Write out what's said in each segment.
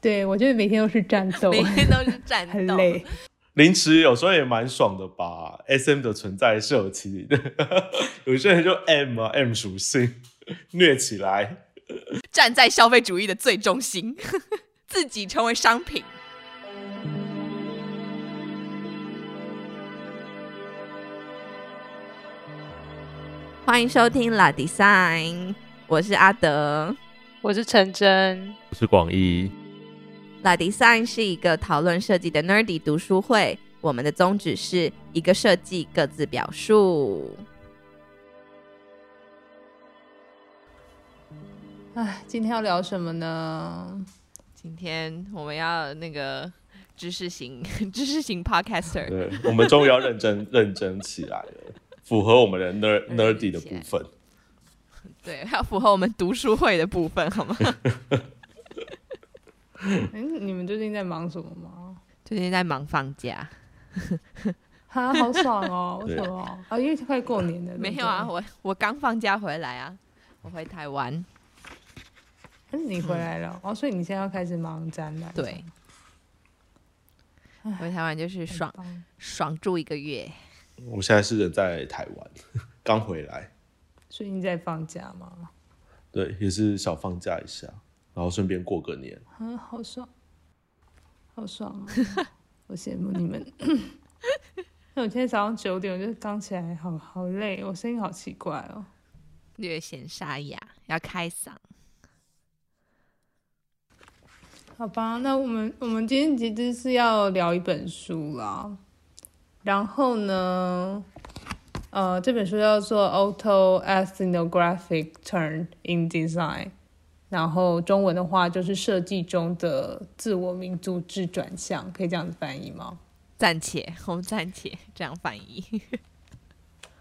对，我觉得每天都是战斗，每天都是战斗，很累。凌迟有时候也蛮爽的吧？SM 的存在是有其的，有些人就 M 啊 M 属性虐起来，站在消费主义的最中心，自己成为商品。欢迎收听《La Design》，我是阿德，我是陈真，我是广一。La Design 是一个讨论设计的 nerdy 读书会，我们的宗旨是一个设计各自表述。哎，今天要聊什么呢？今天我们要那个知识型 知识型 podcaster，对，我们终于要认真认真起来了，符合我们的 ner nerdy 的部分。对，要符合我们读书会的部分，好吗？哎、欸，你们最近在忙什么吗？最近在忙放假，哈，好爽哦！为什么？啊，因为快过年了。没有啊，我我刚放假回来啊，我回台湾。嗯，你回来了、嗯、哦，所以你现在要开始忙展览。对，回台湾就是爽爽住一个月。我现在是人在台湾，刚回来。所以你在放假吗？对，也是小放假一下。然后顺便过个年，嗯，好爽，好爽啊！我羡慕你们。那我今天早上九点，我就刚起来，好好累，我声音好奇怪哦，略显沙哑，要开嗓。好吧，那我们我们今天其实是要聊一本书啦。然后呢，呃，这本书叫做《Auto-Ethnographic Turn in Design》。然后中文的话就是设计中的自我民族志转向，可以这样子翻译吗？暂且，我们暂且这样翻译。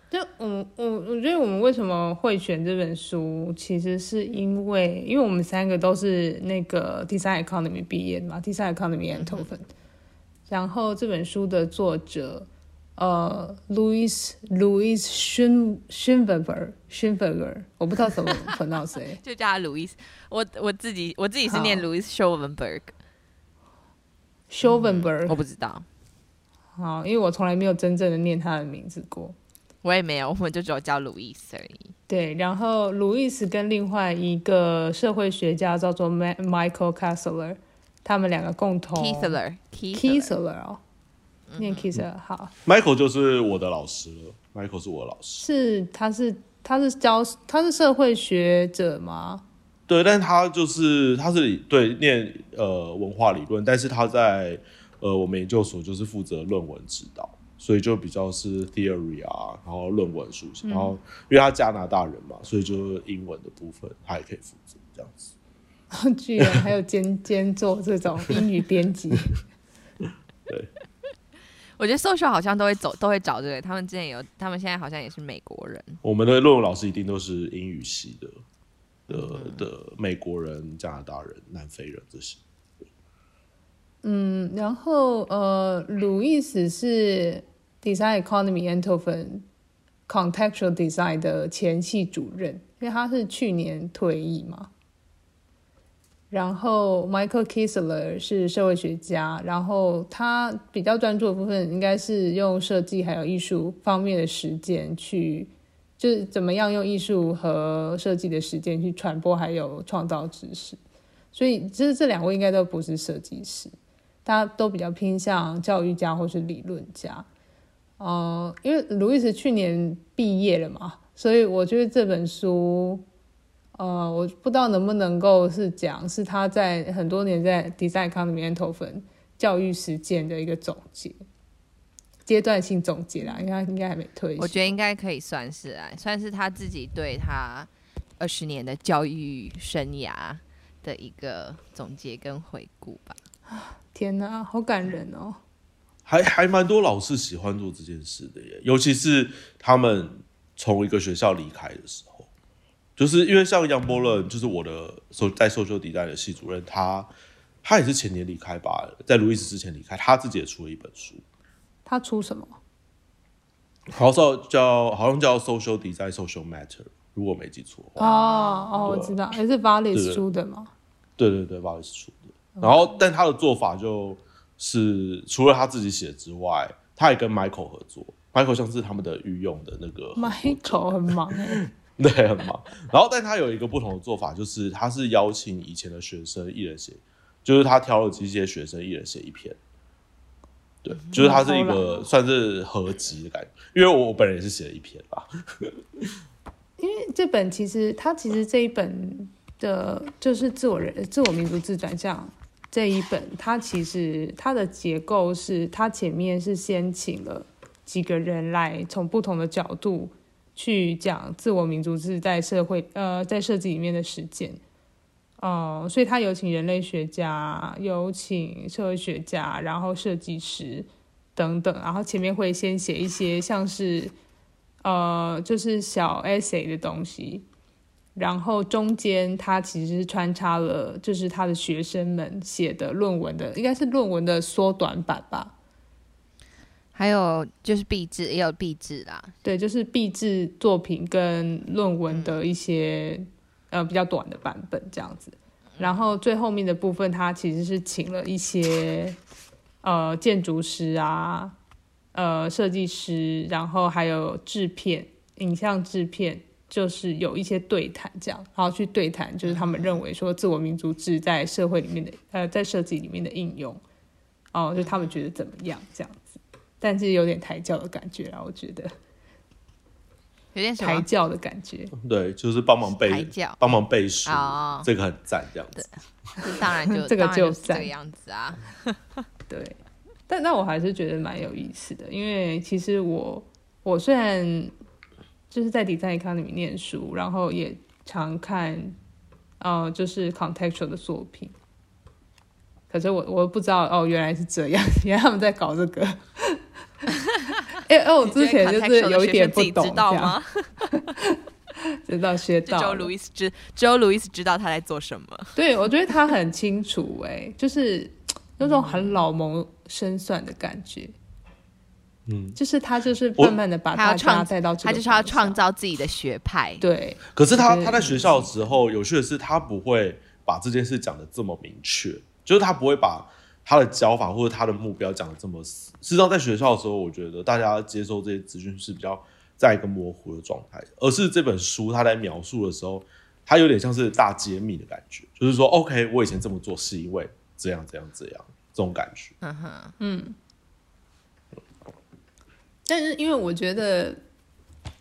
就我我我觉得我们为什么会选这本书，其实是因为因为我们三个都是那个 Design Economy 毕业的嘛，Design Economy Eindhoven、嗯、然后这本书的作者。呃、uh,，Louis Louis Schönberger Schönberger 我不知道怎么 pronounce 就叫他 Louis。我我自己我自己是念 Louis Schönberg Schönberg 我不知道。好，因为我从来没有真正的念他的名字过。我也没有，我们就只有叫 Louis 而已。对，然后 Louis 跟另外一个社会学家叫做 Michael Kessler，他们两个共同 Kessler，Kessler 哦。念 Kiss 好，Michael 就是我的老师了。Michael 是我的老师，是他是他是教他是社会学者吗？对，但是他就是他是对念呃文化理论，但是他在呃我们研究所就是负责论文指导，所以就比较是 theory 啊，然后论文书写，嗯、然后因为他加拿大人嘛，所以就英文的部分他也可以负责这样子。居然还有兼兼做这种英语编辑，对。我觉得 social 好像都会走，都会找这个。他们之前有，他们现在好像也是美国人。我们的论文老师一定都是英语系的，的的美国人、加拿大人、南非人这些。嗯，然后呃，路易斯是 Design Economy Eindhoven Contextual Design 的前系主任，因为他是去年退役嘛。然后，Michael Kessler 是社会学家，然后他比较专注的部分应该是用设计还有艺术方面的实践去，就是怎么样用艺术和设计的实践去传播还有创造知识。所以，其实这两位应该都不是设计师，大家都比较偏向教育家或是理论家。呃，因为路易斯去年毕业了嘛，所以我觉得这本书。呃，我不知道能不能够是讲是他在很多年在 Design Economy Eindhoven 教育实践的一个总结，阶段性总结啦，应该应该还没退。我觉得应该可以算是啊，算是他自己对他二十年的教育生涯的一个总结跟回顾吧。天哪，好感人哦！还还蛮多老师喜欢做这件事的耶，尤其是他们从一个学校离开的时候。就是因为像杨伯伦，就是我的在 social design 的系主任，他他也是前年离开吧，在路易斯之前离开，他自己也出了一本书。他出什么？好像叫好像叫 social design social matter，如果没记错。哦哦，我知道，也是 Valis 出的吗？对对对，Valis 出的。然后，但他的做法就是除了他自己写之外，他也跟 Michael 合作。Michael 像是他们的御用的那个，Michael 很忙哎，对，很忙。然后，但他有一个不同的做法，就是他是邀请以前的学生一人写，就是他挑了这些学生一人写一篇。对，就是他是一个算是合集的感觉，因为我本人也是写了一篇吧。因为这本其实他其实这一本的，就是自我人自我民族自转向这一本，它其实它的结构是，它前面是先请了几个人来从不同的角度去讲自我民族志在社会呃在设计里面的实践。哦、所以他有请人类学家，有请社会学家，然后设计师等等，然后前面会先写一些像是呃，就是小 essay 的东西，然后中间他其实是穿插了，就是他的学生们写的论文的，应该是论文的缩短版吧。还有就是壁制，也有壁制啦，对，就是壁制作品跟论文的一些。嗯呃，比较短的版本这样子，然后最后面的部分，他其实是请了一些呃建筑师啊，呃设计师，然后还有制片、影像制片，就是有一些对谈这样，然后去对谈，就是他们认为说自我民族志在社会里面的呃在设计里面的应用，哦、呃，就他们觉得怎么样这样子，但是有点抬轿的感觉啊，我觉得。有点抬轿的感觉，对，就是帮忙背，帮忙背书，哦、这个很赞，这样子。当然就 这个就这个样子啊。对，但但我还是觉得蛮有意思的，因为其实我我虽然就是在 Design Economy 念书，然后也常看，呃，就是 contextual 的作品，可是我我不知道哦，原来是这样，原来他们在搞这个。哎、欸，我之前就是有一点不懂，知道吗？知道学到，只有路易斯知，只有路易斯知道他在做什么。对，我觉得他很清楚，哎，就是那种很老谋深算的感觉。嗯，就是他就是慢慢的把他家带到，他就是要创造自己的学派。对，可是他他在学校的时候，有趣的是，他不会把这件事讲的这么明确，就是他不会把。他的教法或者他的目标讲的这么死，事实上在学校的时候，我觉得大家接受这些资讯是比较在一个模糊的状态，而是这本书他在描述的时候，他有点像是大揭秘的感觉，就是说，OK，我以前这么做是因为这样这样这样这种感觉。嗯哼，嗯。但是因为我觉得，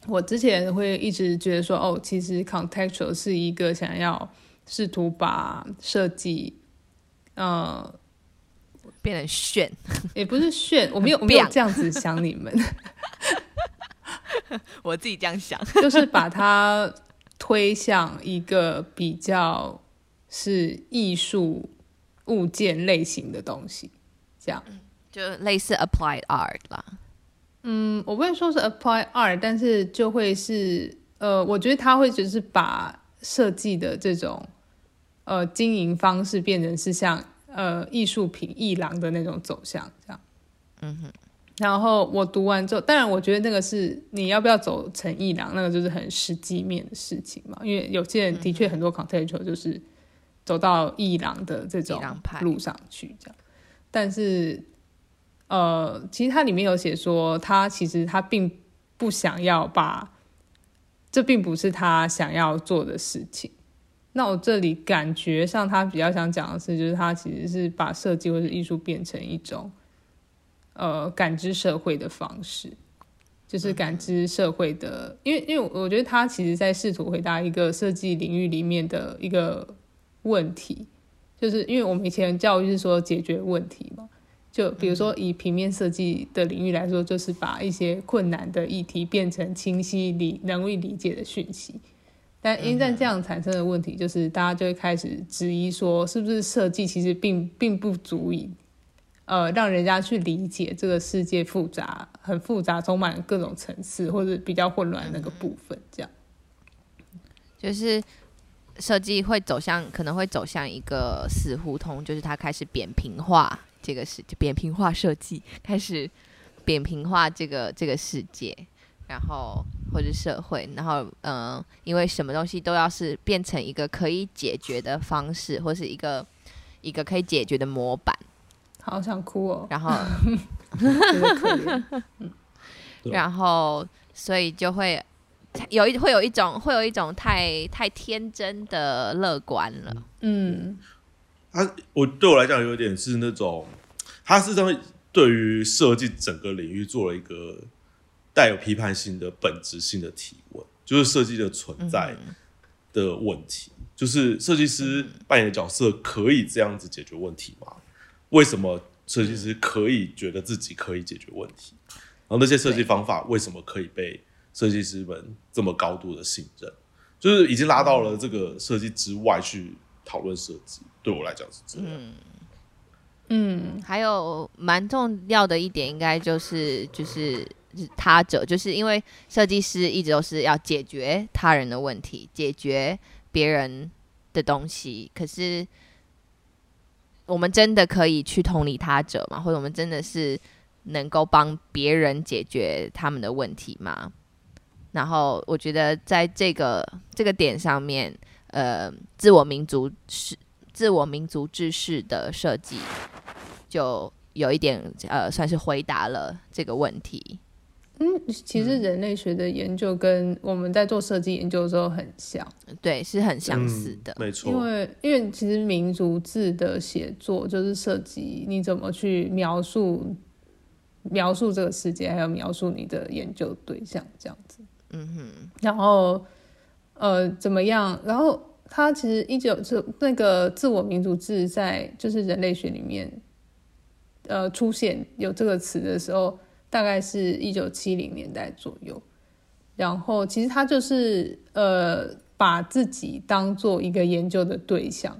我之前会一直觉得说，哦，其实 contextual 是一个想要试图把设计，呃。变得炫，也不是炫，我没有我没有这样子想你们，我自己这样想，就是把它推向一个比较是艺术物件类型的东西，这样就类似 applied art 啦。嗯，我不会说是 applied art，但是就会是呃，我觉得他会就是把设计的这种呃经营方式变成是像。呃，艺术品艺廊的那种走向，这样，嗯哼。然后我读完之后，当然我觉得那个是你要不要走成艺廊，那个就是很实际面的事情嘛。因为有些人的确很多 contextual 就是走到艺廊的这种路上去，这样。但是，呃，其实它里面有写说，他其实他并不想要把，这并不是他想要做的事情。那我这里感觉上，他比较想讲的是，就是他其实是把设计或者艺术变成一种，呃，感知社会的方式，就是感知社会的。因为，因为我觉得他其实在试图回答一个设计领域里面的一个问题，就是因为我们以前教育是说解决问题嘛，就比如说以平面设计的领域来说，就是把一些困难的议题变成清晰理、能易理解的讯息。但一旦这样产生的问题，就是大家就会开始质疑说，是不是设计其实并并不足以，呃，让人家去理解这个世界复杂、很复杂、充满各种层次或者比较混乱的那个部分，这样。就是设计会走向，可能会走向一个死胡同，就是它开始扁平化这个世界，扁平化设计开始扁平化这个这个世界。然后或者社会，然后嗯、呃，因为什么东西都要是变成一个可以解决的方式，或是一个一个可以解决的模板。好想哭哦，然后，然后所以就会有一会有一种会有一种太太天真的乐观了。嗯，他我对我来讲有点是那种，他是在对于设计整个领域做了一个带有批判性的本质性的提问，就是设计的存在的问题，嗯、就是设计师扮演的角色可以这样子解决问题吗？为什么设计师可以觉得自己可以解决问题？然后那些设计方法为什么可以被设计师们这么高度的信任？就是已经拉到了这个设计之外去讨论设计。对我来讲是这样。嗯，嗯，还有蛮重要的一点，应该就是就是他者，就是因为设计师一直都是要解决他人的问题，解决别人的东西，可是。我们真的可以去同理他者吗？或者我们真的是能够帮别人解决他们的问题吗？然后我觉得在这个这个点上面，呃，自我民族是自我民族志式的设计，就有一点呃，算是回答了这个问题。嗯，其实人类学的研究跟我们在做设计研究的时候很像，对，是很相似的，嗯、没错。因为因为其实民族志的写作就是涉及你怎么去描述描述这个世界，还有描述你的研究对象这样子。嗯哼。然后呃，怎么样？然后他其实一九是那个自我民族志在就是人类学里面呃出现有这个词的时候。大概是一九七零年代左右，然后其实他就是呃把自己当做一个研究的对象，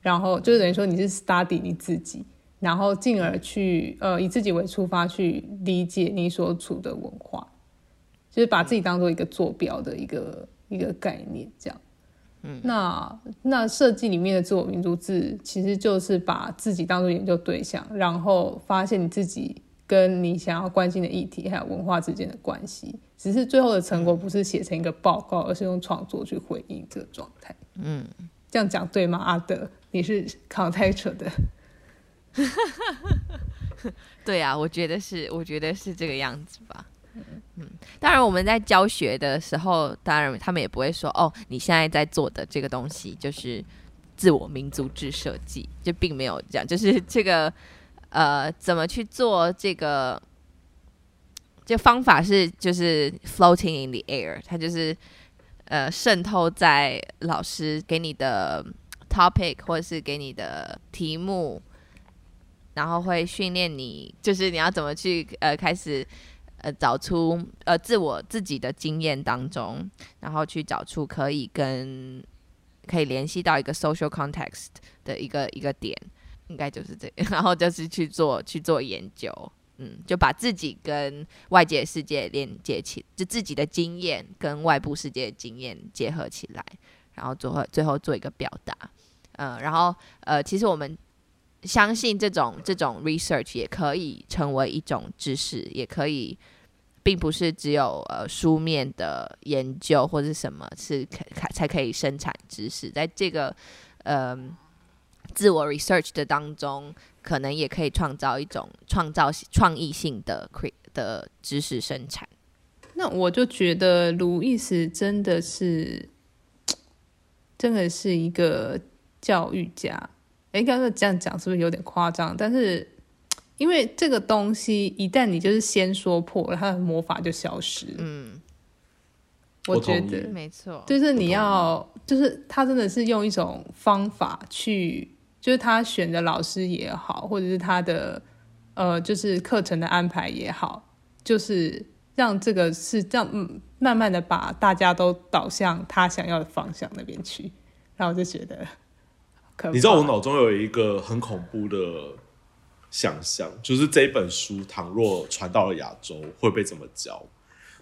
然后就等于说你是 study 你自己，然后进而去呃以自己为出发去理解你所处的文化，就是把自己当做一个坐标的一个一个概念这样。嗯，那那设计里面的自我民族志其实就是把自己当做研究对象，然后发现你自己。跟你想要关心的议题还有文化之间的关系，只是最后的成果不是写成一个报告，而是用创作去回应这个状态。嗯，这样讲对吗？阿德，你是 contextual 的。对啊，我觉得是，我觉得是这个样子吧。嗯，当然我们在教学的时候，当然他们也不会说哦，你现在在做的这个东西就是自我民族志设计，就并没有这样，就是这个。呃，怎么去做这个？这方法是就是 floating in the air，它就是呃渗透在老师给你的 topic 或者是给你的题目，然后会训练你，就是你要怎么去呃开始呃找出呃自我自己的经验当中，然后去找出可以跟可以联系到一个 social context 的一个一个点。应该就是这个，然后就是去做去做研究，嗯，就把自己跟外界世界连接起，就自己的经验跟外部世界的经验结合起来，然后最后最后做一个表达，嗯，然后呃，其实我们相信这种这种 research 也可以成为一种知识，也可以，并不是只有呃书面的研究或者什么是可才可以生产知识，在这个嗯。自我 research 的当中，可能也可以创造一种创造创意性的 cre 的知识生产。那我就觉得卢易斯真的是，真的是一个教育家。哎，刚刚这样讲是不是有点夸张？但是 因为这个东西，一旦你就是先说破了，它的魔法就消失。嗯，我觉得没错，就是你要，就是他真的是用一种方法去。就是他选的老师也好，或者是他的呃，就是课程的安排也好，就是让这个是这样，嗯，慢慢的把大家都导向他想要的方向那边去，然后我就觉得，你知道我脑中有一个很恐怖的想象，就是这本书倘若传到了亚洲，会被怎么教？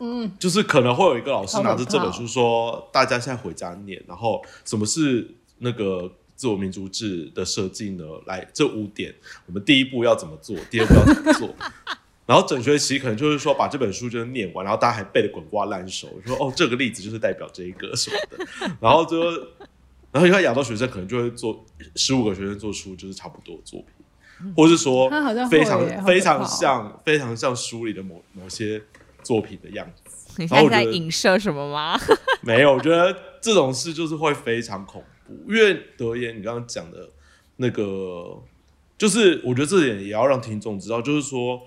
嗯，就是可能会有一个老师拿着这本书说，大家现在回家念，然后什么是那个。自我民族志的设计呢？来，这五点，我们第一步要怎么做？第二步要怎么做？然后整学期可能就是说，把这本书就是念完，然后大家还背得滚瓜烂熟，说哦，这个例子就是代表这一个什么的。然后就然后一看亚洲学生可能就会做十五个学生做出就是差不多的作品，嗯、或是说非常非常像非常像书里的某某些作品的样子。你现在在影射什么吗？没有，我觉得这种事就是会非常恐怖，因为德言你刚刚讲的那个，就是我觉得这点也要让听众知道，就是说。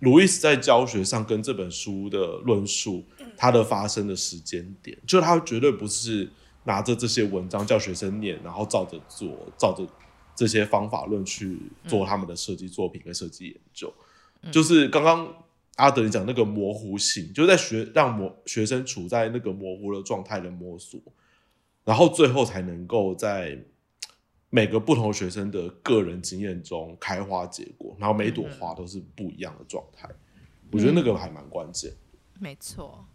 路易斯在教学上跟这本书的论述，它的发生的时间点，就他绝对不是拿着这些文章叫学生念，然后照着做，照着这些方法论去做他们的设计作品跟设计研究。嗯、就是刚刚阿德你讲那个模糊性，就是在学让模学生处在那个模糊的状态的摸索，然后最后才能够在。每个不同学生的个人经验中开花结果，然后每朵花都是不一样的状态。嗯、我觉得那个还蛮关键。没错，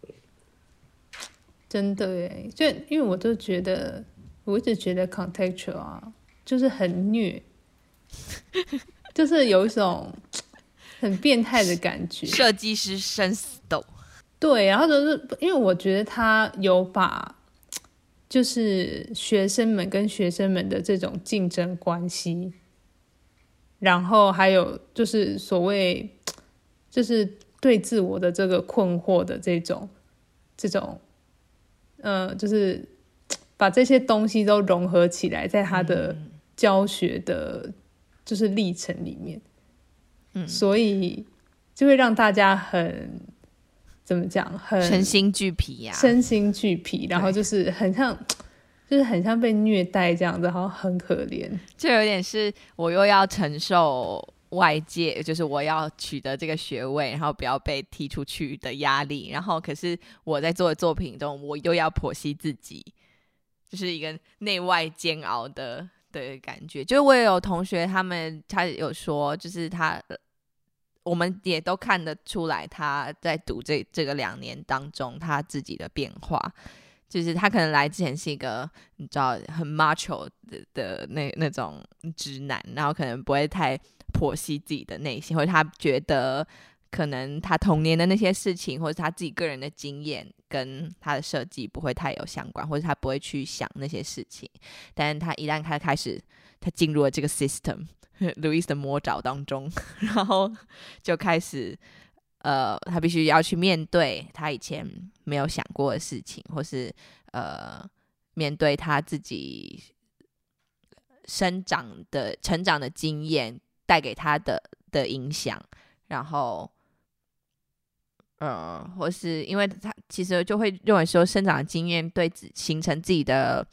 真的耶，就因为我就觉得，我一直觉得 contextual 啊，就是很虐，就是有一种很变态的感觉。设计师生死斗，对，然后就是因为我觉得他有把。就是学生们跟学生们的这种竞争关系，然后还有就是所谓，就是对自我的这个困惑的这种，这种，呃，就是把这些东西都融合起来，在他的教学的，就是历程里面，嗯，所以就会让大家很。怎么讲？很身心俱疲呀，身心俱疲，然后就是很像，就是很像被虐待这样子，然后很可怜。就有点是我又要承受外界，就是我要取得这个学位，然后不要被踢出去的压力。然后可是我在做的作品中，我又要剖析自己，就是一个内外煎熬的的感觉。就是我也有同学，他们他有说，就是他。我们也都看得出来，他在读这这个两年当中，他自己的变化，就是他可能来之前是一个你知道很 macho 的的那那种直男，然后可能不会太剖析自己的内心，或者他觉得可能他童年的那些事情，或者他自己个人的经验跟他的设计不会太有相关，或者他不会去想那些事情，但是他一旦他开始他进入了这个 system。路易斯的魔爪当中，然后就开始，呃，他必须要去面对他以前没有想过的事情，或是呃，面对他自己生长的、成长的经验带给他的的影响，然后，呃，或是因为他其实就会认为说，生长的经验对形成自己的、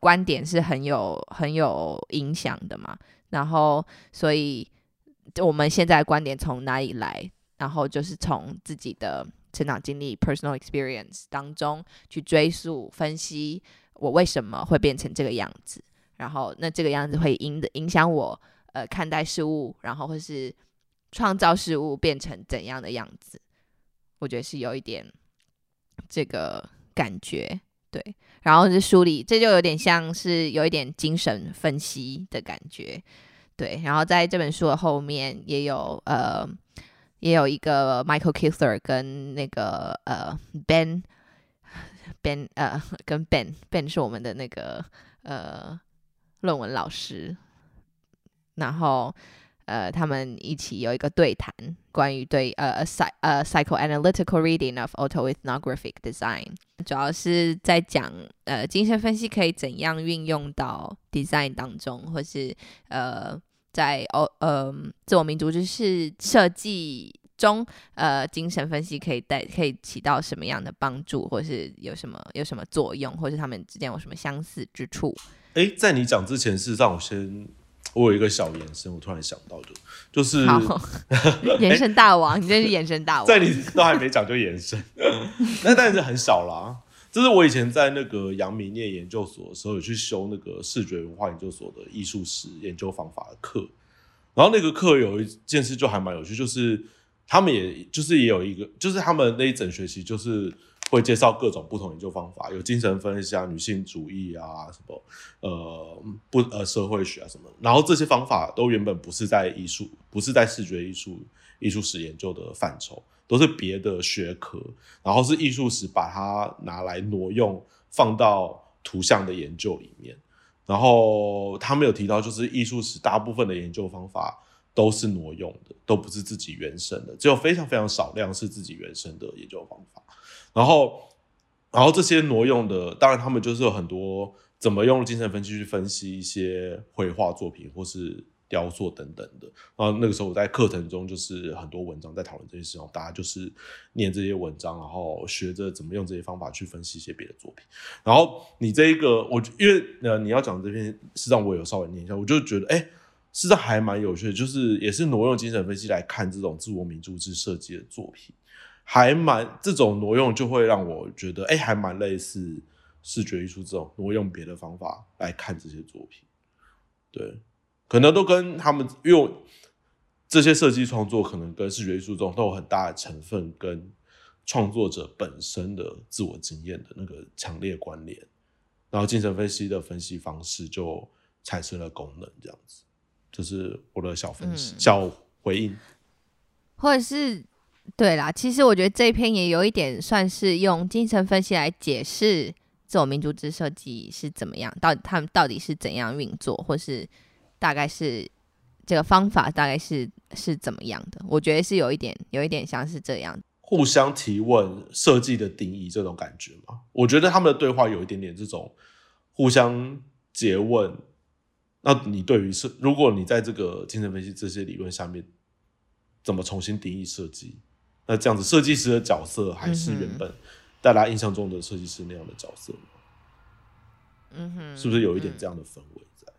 观点是很有很有影响的嘛。然后，所以我们现在观点从哪里来？然后就是从自己的成长经历 （personal experience） 当中去追溯、分析我为什么会变成这个样子。然后，那这个样子会影的影响我呃看待事物，然后或是创造事物变成怎样的样子。我觉得是有一点这个感觉，对。然后是梳理，这就有点像是有一点精神分析的感觉，对。然后在这本书的后面也有呃，也有一个 Michael Kissler 跟那个呃 Ben Ben 呃跟 Ben Ben 是我们的那个呃论文老师，然后。呃，他们一起有一个对谈，关于对呃 psy 呃 psychoanalytical reading of autoethnographic design，主要是在讲呃精神分析可以怎样运用到 design 当中，或是呃在哦呃自我民族知识设计中，呃精神分析可以带可以起到什么样的帮助，或是有什么有什么作用，或是他们之间有什么相似之处？诶，在你讲之前，是让我先。我有一个小延伸，我突然想到的，就是 延伸大王，你真是延伸大王，在你都还没讲就延伸，那但是很小啦。这是我以前在那个阳明念研究所的时候，有去修那个视觉文化研究所的艺术史研究方法的课，然后那个课有一件事就还蛮有趣，就是他们也就是也有一个，就是他们那一整学期就是。会介绍各种不同研究方法，有精神分析啊、女性主义啊、什么呃不呃社会学啊什么，然后这些方法都原本不是在艺术，不是在视觉艺术、艺术史研究的范畴，都是别的学科，然后是艺术史把它拿来挪用，放到图像的研究里面。然后他没有提到，就是艺术史大部分的研究方法都是挪用的，都不是自己原生的，只有非常非常少量是自己原生的研究方法。然后，然后这些挪用的，当然他们就是有很多怎么用精神分析去分析一些绘画作品或是。雕塑等等的，然后那个时候我在课程中就是很多文章在讨论这些事情，大家就是念这些文章，然后学着怎么用这些方法去分析一些别的作品。然后你这一个，我因为呃你要讲这篇，事实上我有稍微念一下，我就觉得哎，事实上还蛮有趣的，就是也是挪用精神分析来看这种自我民主制设计的作品，还蛮这种挪用就会让我觉得哎，还蛮类似视觉艺术这种挪用别的方法来看这些作品，对。可能都跟他们，因为这些设计创作可能跟视觉艺术中都有很大的成分，跟创作者本身的自我经验的那个强烈关联，然后精神分析的分析方式就产生了功能，这样子，这是我的小分析、嗯、小回应，或者是对啦，其实我觉得这一篇也有一点算是用精神分析来解释自我民主之设计是怎么样，到底他们到底是怎样运作，或是。大概是这个方法大概是是怎么样的？我觉得是有一点有一点像是这样，互相提问设计的定义这种感觉嘛。我觉得他们的对话有一点点这种互相诘问。那你对于设，如果你在这个精神分析这些理论下面，怎么重新定义设计？那这样子设计师的角色还是原本大家印象中的设计师那样的角色吗？嗯哼，是不是有一点这样的氛围在？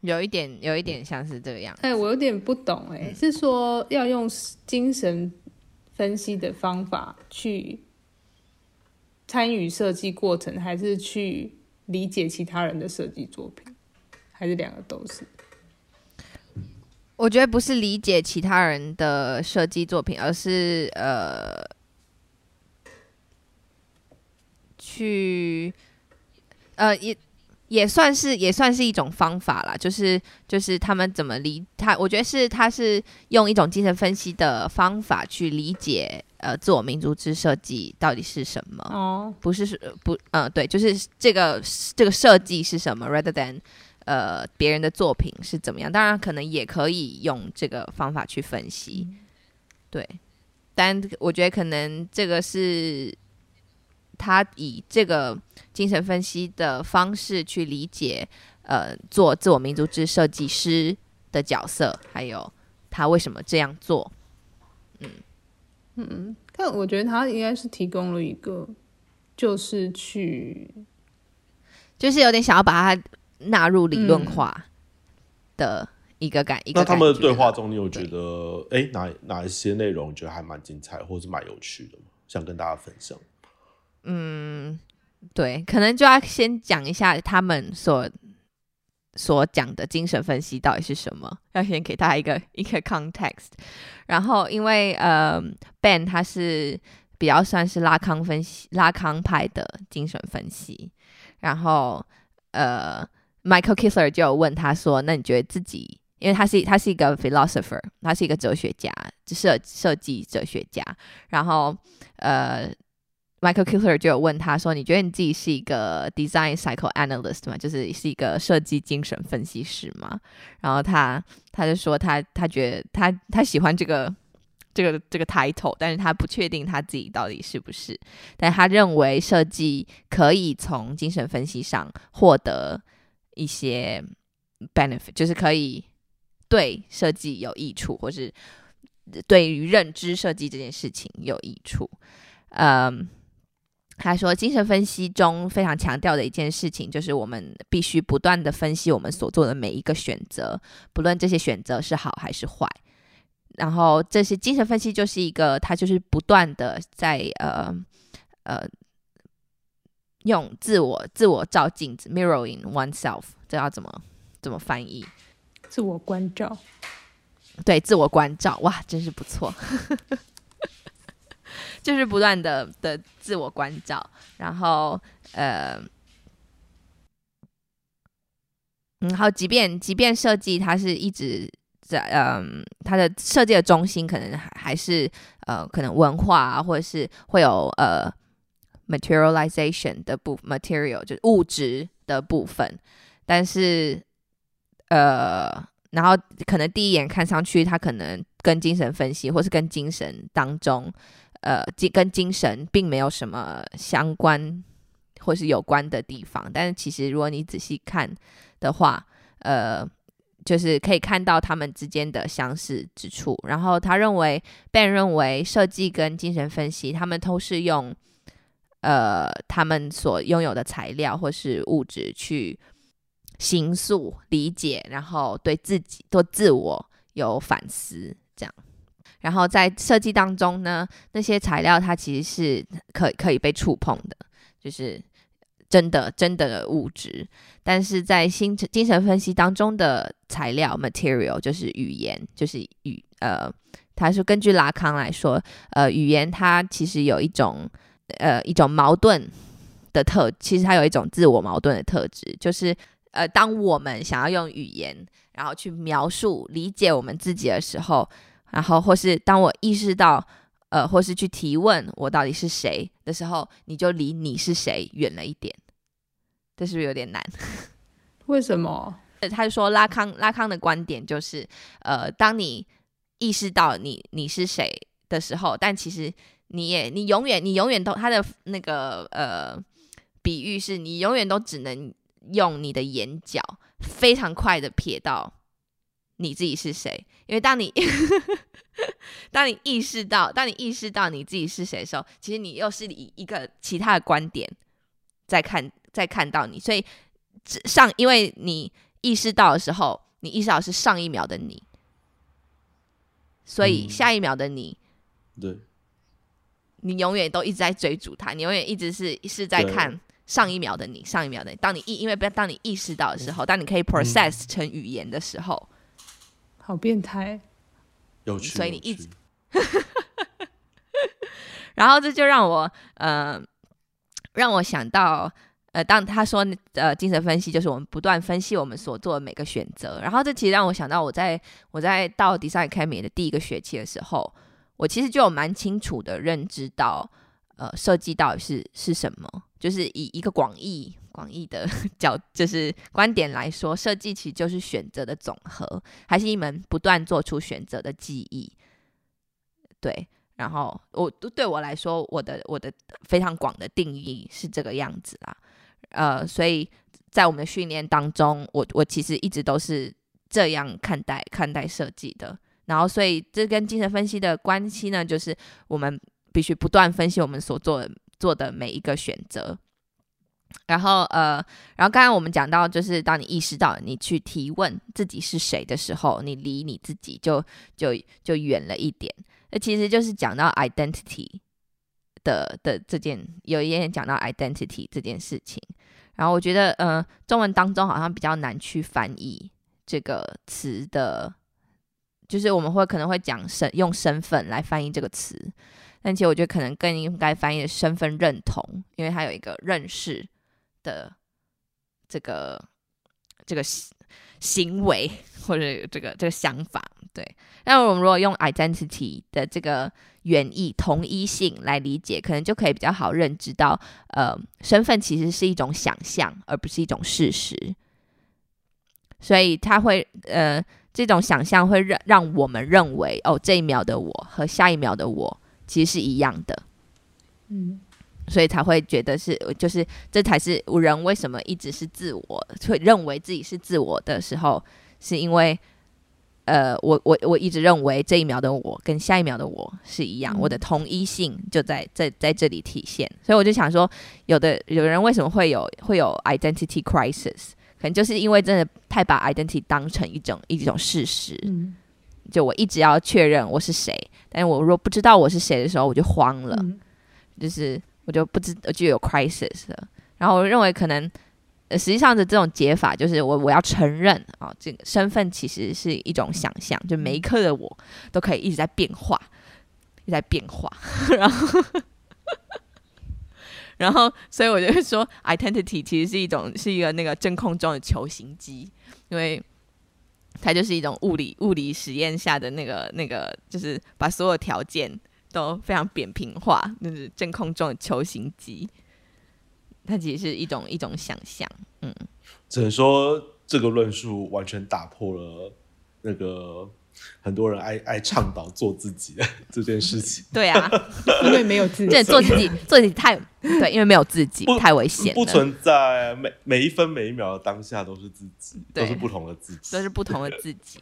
有一点，有一点像是这样。哎、欸，我有点不懂、欸，哎、嗯，是说要用精神分析的方法去参与设计过程，还是去理解其他人的设计作品，还是两个都是？我觉得不是理解其他人的设计作品，而是呃，去呃也。也算是也算是一种方法啦，就是就是他们怎么理他，我觉得是他是用一种精神分析的方法去理解呃自我民族之设计到底是什么哦，不是不嗯、呃、对，就是这个这个设计是什么，rather than 呃别人的作品是怎么样，当然可能也可以用这个方法去分析，嗯、对，但我觉得可能这个是。他以这个精神分析的方式去理解，呃，做自我民族之设计师的角色，还有他为什么这样做。嗯嗯，但我觉得他应该是提供了一个，就是去，就是有点想要把它纳入理论化的一个感、嗯、一个。那他们的对话中，你有觉得哎哪哪一些内容觉得还蛮精彩，或是蛮有趣的吗？想跟大家分享。嗯，对，可能就要先讲一下他们所所讲的精神分析到底是什么，要先给大家一个 一个 context。然后，因为呃，Ben 他是比较算是拉康分析、拉康派的精神分析。然后，呃，Michael Kissler 就有问他说：“那你觉得自己，因为他是他是一个 philosopher，他是一个哲学家，设设计哲学家。然后，呃。” Michael Kissler 就有问他说：“你觉得你自己是一个 design psychoanalyst 吗？就是是一个设计精神分析师吗？”然后他他就说他他觉得他他喜欢这个这个这个 title，但是他不确定他自己到底是不是。但他认为设计可以从精神分析上获得一些 benefit，就是可以对设计有益处，或是对于认知设计这件事情有益处。嗯。他说，精神分析中非常强调的一件事情，就是我们必须不断的分析我们所做的每一个选择，不论这些选择是好还是坏。然后，这些精神分析就是一个，它就是不断的在呃呃用自我自我照镜子 （mirroring oneself），这要怎么怎么翻译？自我关照。对，自我关照，哇，真是不错。就是不断的的自我关照，然后呃，嗯，然后即便即便设计它是一直在嗯、呃，它的设计的中心可能还还是呃，可能文化啊，或者是会有呃 materialization 的部 material 就是物质的部分，但是呃，然后可能第一眼看上去，它可能跟精神分析或是跟精神当中，呃，精跟精神并没有什么相关或是有关的地方，但是其实如果你仔细看的话，呃。就是可以看到他们之间的相似之处，然后他认为，Ben 认为设计跟精神分析，他们都是用，呃，他们所拥有的材料或是物质去形塑、理解，然后对自己、对自我有反思，这样。然后在设计当中呢，那些材料它其实是可可以被触碰的，就是。真的真的物质，但是在心精神分析当中的材料 material 就是语言，就是语呃，他说根据拉康来说，呃，语言它其实有一种呃一种矛盾的特，其实它有一种自我矛盾的特质，就是呃，当我们想要用语言然后去描述理解我们自己的时候，然后或是当我意识到。呃，或是去提问我到底是谁的时候，你就离你是谁远了一点，这是不是有点难？为什么？他就说拉康拉康的观点就是，呃，当你意识到你你是谁的时候，但其实你也你永远你永远都他的那个呃比喻是你永远都只能用你的眼角非常快的瞥到你自己是谁，因为当你。当你意识到，当你意识到你自己是谁的时候，其实你又是以一个其他的观点在看，在看到你。所以上，因为你意识到的时候，你意识到是上一秒的你，所以下一秒的你，嗯、对，你永远都一直在追逐他，你永远一直是是在看上一秒的你，上一秒的你。当你意，因为不要当你意识到的时候，当你可以 process 成语言的时候，嗯、好变态。有趣，所以你一直，然后这就让我呃，让我想到呃，当他说呃，精神分析就是我们不断分析我们所做的每个选择，然后这其实让我想到我在我在到 Design Academy 的第一个学期的时候，我其实就有蛮清楚的认知到呃，设计到底是是什么，就是以一个广义。广义的 角就是观点来说，设计其实就是选择的总和，还是一门不断做出选择的技艺。对，然后我都对我来说，我的我的非常广的定义是这个样子啦。呃，所以在我们的训练当中，我我其实一直都是这样看待看待设计的。然后，所以这跟精神分析的关系呢，就是我们必须不断分析我们所做的做的每一个选择。然后呃，然后刚刚我们讲到，就是当你意识到你去提问自己是谁的时候，你离你自己就就就远了一点。那其实就是讲到 identity 的的这件，有一点讲到 identity 这件事情。然后我觉得呃，中文当中好像比较难去翻译这个词的，就是我们会可能会讲身用身份来翻译这个词，但其实我觉得可能更应该翻译的身份认同，因为它有一个认识。的这个这个行为或者这个这个想法，对。那我们如果用 identity 的这个原意同一性来理解，可能就可以比较好认知到，呃，身份其实是一种想象，而不是一种事实。所以他会，呃，这种想象会让让我们认为，哦，这一秒的我和下一秒的我其实是一样的。嗯。所以才会觉得是，就是这才是人为什么一直是自我，会认为自己是自我的时候，是因为，呃，我我我一直认为这一秒的我跟下一秒的我是一样，嗯、我的同一性就在在在这里体现。所以我就想说，有的有人为什么会有会有 identity crisis，可能就是因为真的太把 identity 当成一种一种事实，嗯、就我一直要确认我是谁，但是我如果不知道我是谁的时候，我就慌了，嗯、就是。我就不知，我就有 crisis 了。然后我认为可能，呃，实际上的这种解法就是我我要承认啊，这个身份其实是一种想象，就每一刻的我都可以一直在变化，一直在变化。然后，然后，所以我就会说，identity 其实是一种是一个那个真空中的球形机，因为它就是一种物理物理实验下的那个那个，就是把所有条件。都非常扁平化，就是真空中的球形机，它其实是一种一种想象，嗯，只能说这个论述完全打破了那个很多人爱爱倡导做自己的 这件事情。对啊，因为没有自己，这做自己 做自己太对，因为没有自己太危险，不存在每每一分每一秒的当下都是自己，都是不同的自己，都是不同的自己。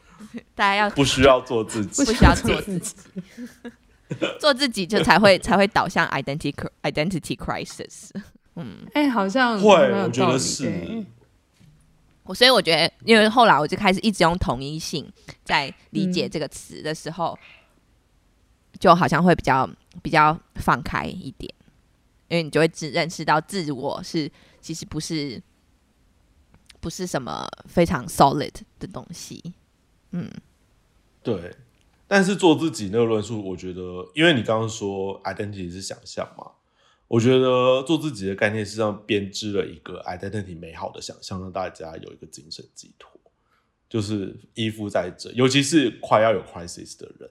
大家要不需要做自己，不需要做自己，做自己就才会才会导向 identity identity crisis。嗯，哎、欸，好像会，我觉得是。我所以我觉得，因为后来我就开始一直用同一性在理解这个词的时候，嗯、就好像会比较比较放开一点，因为你就会只认识到自我是其实不是不是什么非常 solid 的东西。嗯，对，但是做自己那个论述，我觉得，因为你刚刚说 identity 是想象嘛，我觉得做自己的概念实际上编织了一个 identity 美好的想象，让大家有一个精神寄托，就是依附在这，尤其是快要有 crisis 的人，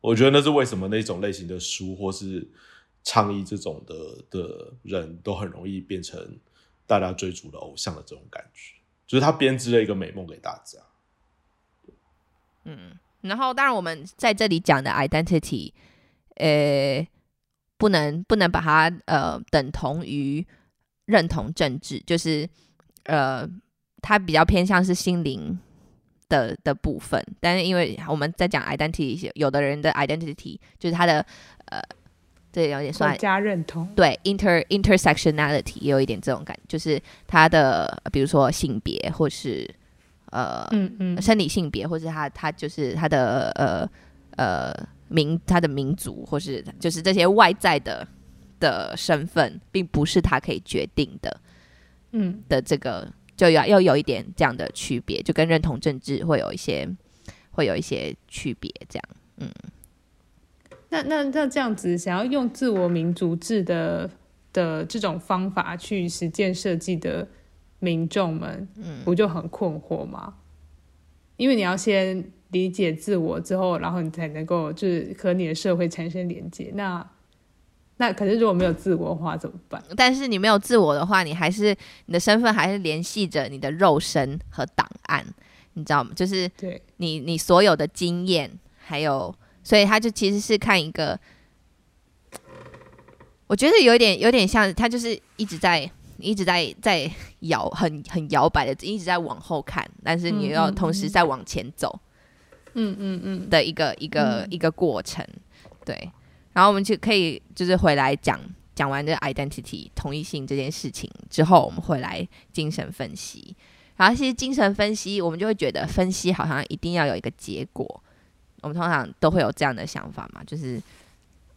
我觉得那是为什么那种类型的书或是倡议这种的的人都很容易变成大家追逐的偶像的这种感觉，就是他编织了一个美梦给大家。嗯，然后当然我们在这里讲的 identity，呃，不能不能把它呃等同于认同政治，就是呃，它比较偏向是心灵的的部分。但是因为我们在讲 identity，有的人的 identity 就是他的呃，这有点算加认同，对 inter intersectionality 也有一点这种感觉，就是他的比如说性别或是。呃，嗯嗯，生理性别，或是他他就是他的呃呃民他的民族，或是就是这些外在的的身份，并不是他可以决定的，嗯的这个就要要有一点这样的区别，就跟认同政治会有一些会有一些区别，这样，嗯。那那那这样子，想要用自我民族制的的这种方法去实践设计的。民众们，嗯，不就很困惑吗？嗯、因为你要先理解自我之后，然后你才能够就是和你的社会产生连接。那那可是如果没有自我的话怎么办？但是你没有自我的话，你还是你的身份还是联系着你的肉身和档案，你知道吗？就是对你你所有的经验，还有，所以他就其实是看一个，我觉得有点有点像他就是一直在。一直在在摇，很很摇摆的，一直在往后看，但是你又要同时在往前走，嗯嗯嗯的一个、嗯嗯的、一个、一个、一个过程，对。然后我们就可以就是回来讲讲完这个 identity 同一性这件事情之后，我们回来精神分析。然后其实精神分析，我们就会觉得分析好像一定要有一个结果，我们通常都会有这样的想法嘛，就是。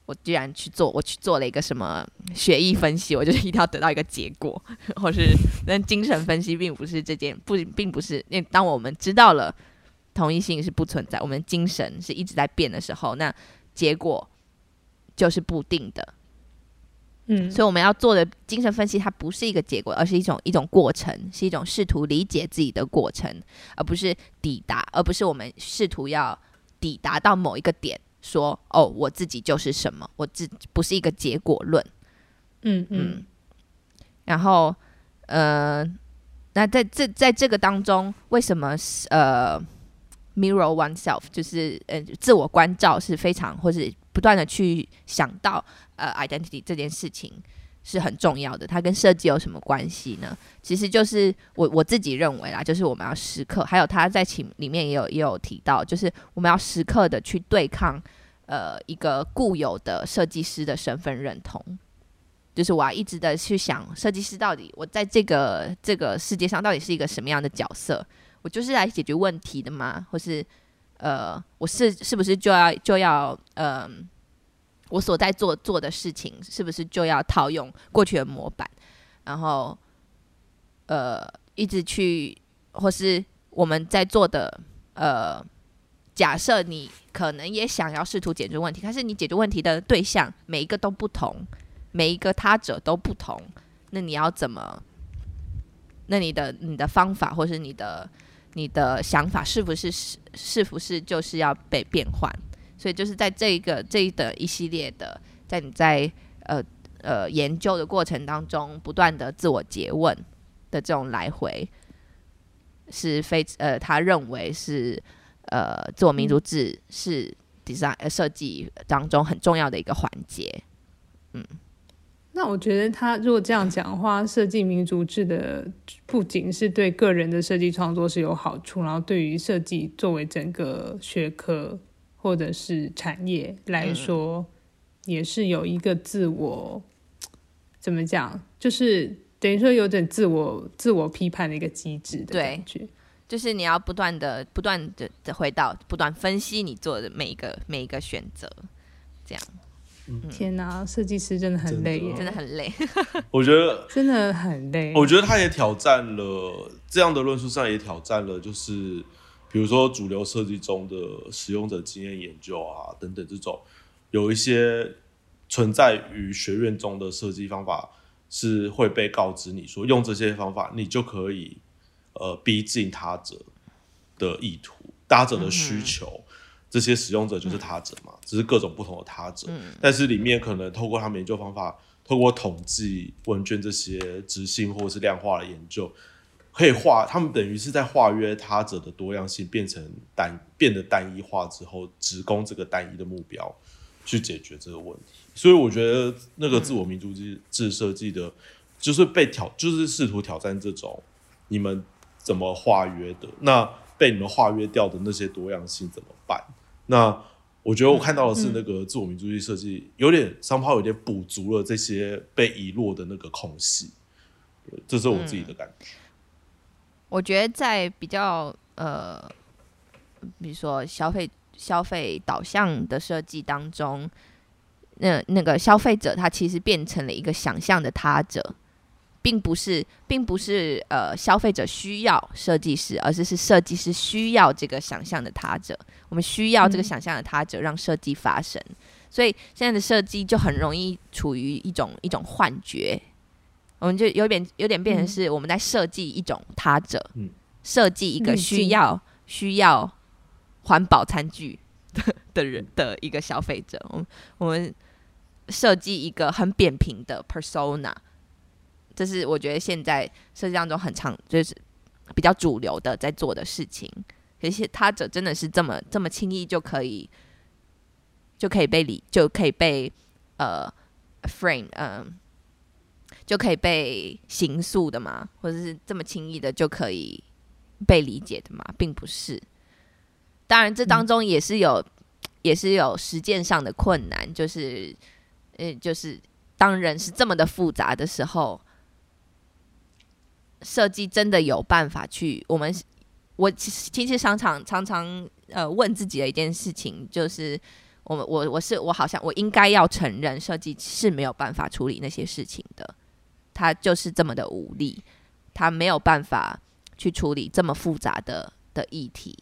我居然去做，我去做了一个什么血液分析，我就是一定要得到一个结果，或是但精神分析并不是这件不，并不是因为当我们知道了同一性是不存在，我们精神是一直在变的时候，那结果就是不定的。嗯，所以我们要做的精神分析，它不是一个结果，而是一种一种过程，是一种试图理解自己的过程，而不是抵达，而不是我们试图要抵达到某一个点。说哦，我自己就是什么，我自不是一个结果论，嗯嗯，嗯，然后呃，那在这在这个当中，为什么呃，mirror oneself 就是呃自我关照是非常，或是不断的去想到呃 identity 这件事情。是很重要的，它跟设计有什么关系呢？其实就是我我自己认为啦，就是我们要时刻，还有他在里里面也有也有提到，就是我们要时刻的去对抗呃一个固有的设计师的身份认同，就是我要一直的去想，设计师到底我在这个这个世界上到底是一个什么样的角色？我就是来解决问题的吗？或是呃我是是不是就要就要嗯？呃我所在做做的事情，是不是就要套用过去的模板？然后，呃，一直去，或是我们在做的，呃，假设你可能也想要试图解决问题，但是你解决问题的对象每一个都不同，每一个他者都不同，那你要怎么？那你的你的方法，或是你的你的想法，是不是是是不是就是要被变换？所以就是在这个这一的一系列的，在你在呃呃研究的过程当中，不断的自我诘问，的这种来回，是非呃，他认为是呃，自我民族志是 design 设计当中很重要的一个环节。嗯，那我觉得他如果这样讲的话，设计民族制的不仅是对个人的设计创作是有好处，然后对于设计作为整个学科或者是产业来说，嗯、也是有一个自我怎么讲，就是。等于说有点自我自我批判的一个机制的感觉，就是你要不断的不断的的回到不断分析你做的每一个每一个选择，这样。嗯、天哪，设计师真的很累耶，真的很累。我觉得 真的很累。我觉得他也挑战了这样的论述上也挑战了，就是比如说主流设计中的使用者经验研究啊等等这种有一些存在于学院中的设计方法。是会被告知你说用这些方法，你就可以呃逼近他者的意图、他者的需求、嗯。这些使用者就是他者嘛，只是各种不同的他者。嗯、但是里面可能透过他们研究方法，透过统计问卷这些执行或者是量化的研究，可以化他们等于是在化约他者的多样性变成单变得单一化之后，只攻这个单一的目标去解决这个问题。所以我觉得那个自我民族制设计的，就是被挑，就是试图挑战这种你们怎么化约的，那被你们化约掉的那些多样性怎么办？那我觉得我看到的是那个自我民族志设计有点商炮，有点补足了这些被遗落的那个空隙。这是我自己的感觉。我觉得在比较呃，比如说消费消费导向的设计当中。那那个消费者他其实变成了一个想象的他者，并不是，并不是呃消费者需要设计师，而是是设计师需要这个想象的他者。我们需要这个想象的他者让设计发生，嗯，所以现在的设计就很容易处于一种一种幻觉，我们就有点有点变成是我们在设计一种他者，设计一个需要需要环保餐具的 的人的一个消费者，我们我们。设计一个很扁平的 persona，这是我觉得现在设计当中很常，就是比较主流的在做的事情。而且他者真的是这么这么轻易就可以就可以被理就可以被呃 frame 嗯、呃、就可以被刑诉的吗？或者是这么轻易的就可以被理解的吗？并不是。当然，这当中也是有、嗯、也是有实践上的困难，就是。嗯，就是当人是这么的复杂的时候，设计真的有办法去。我们我其实其实常常常常呃问自己的一件事情，就是我们我我是我好像我应该要承认，设计是没有办法处理那些事情的。他就是这么的无力，他没有办法去处理这么复杂的的议题。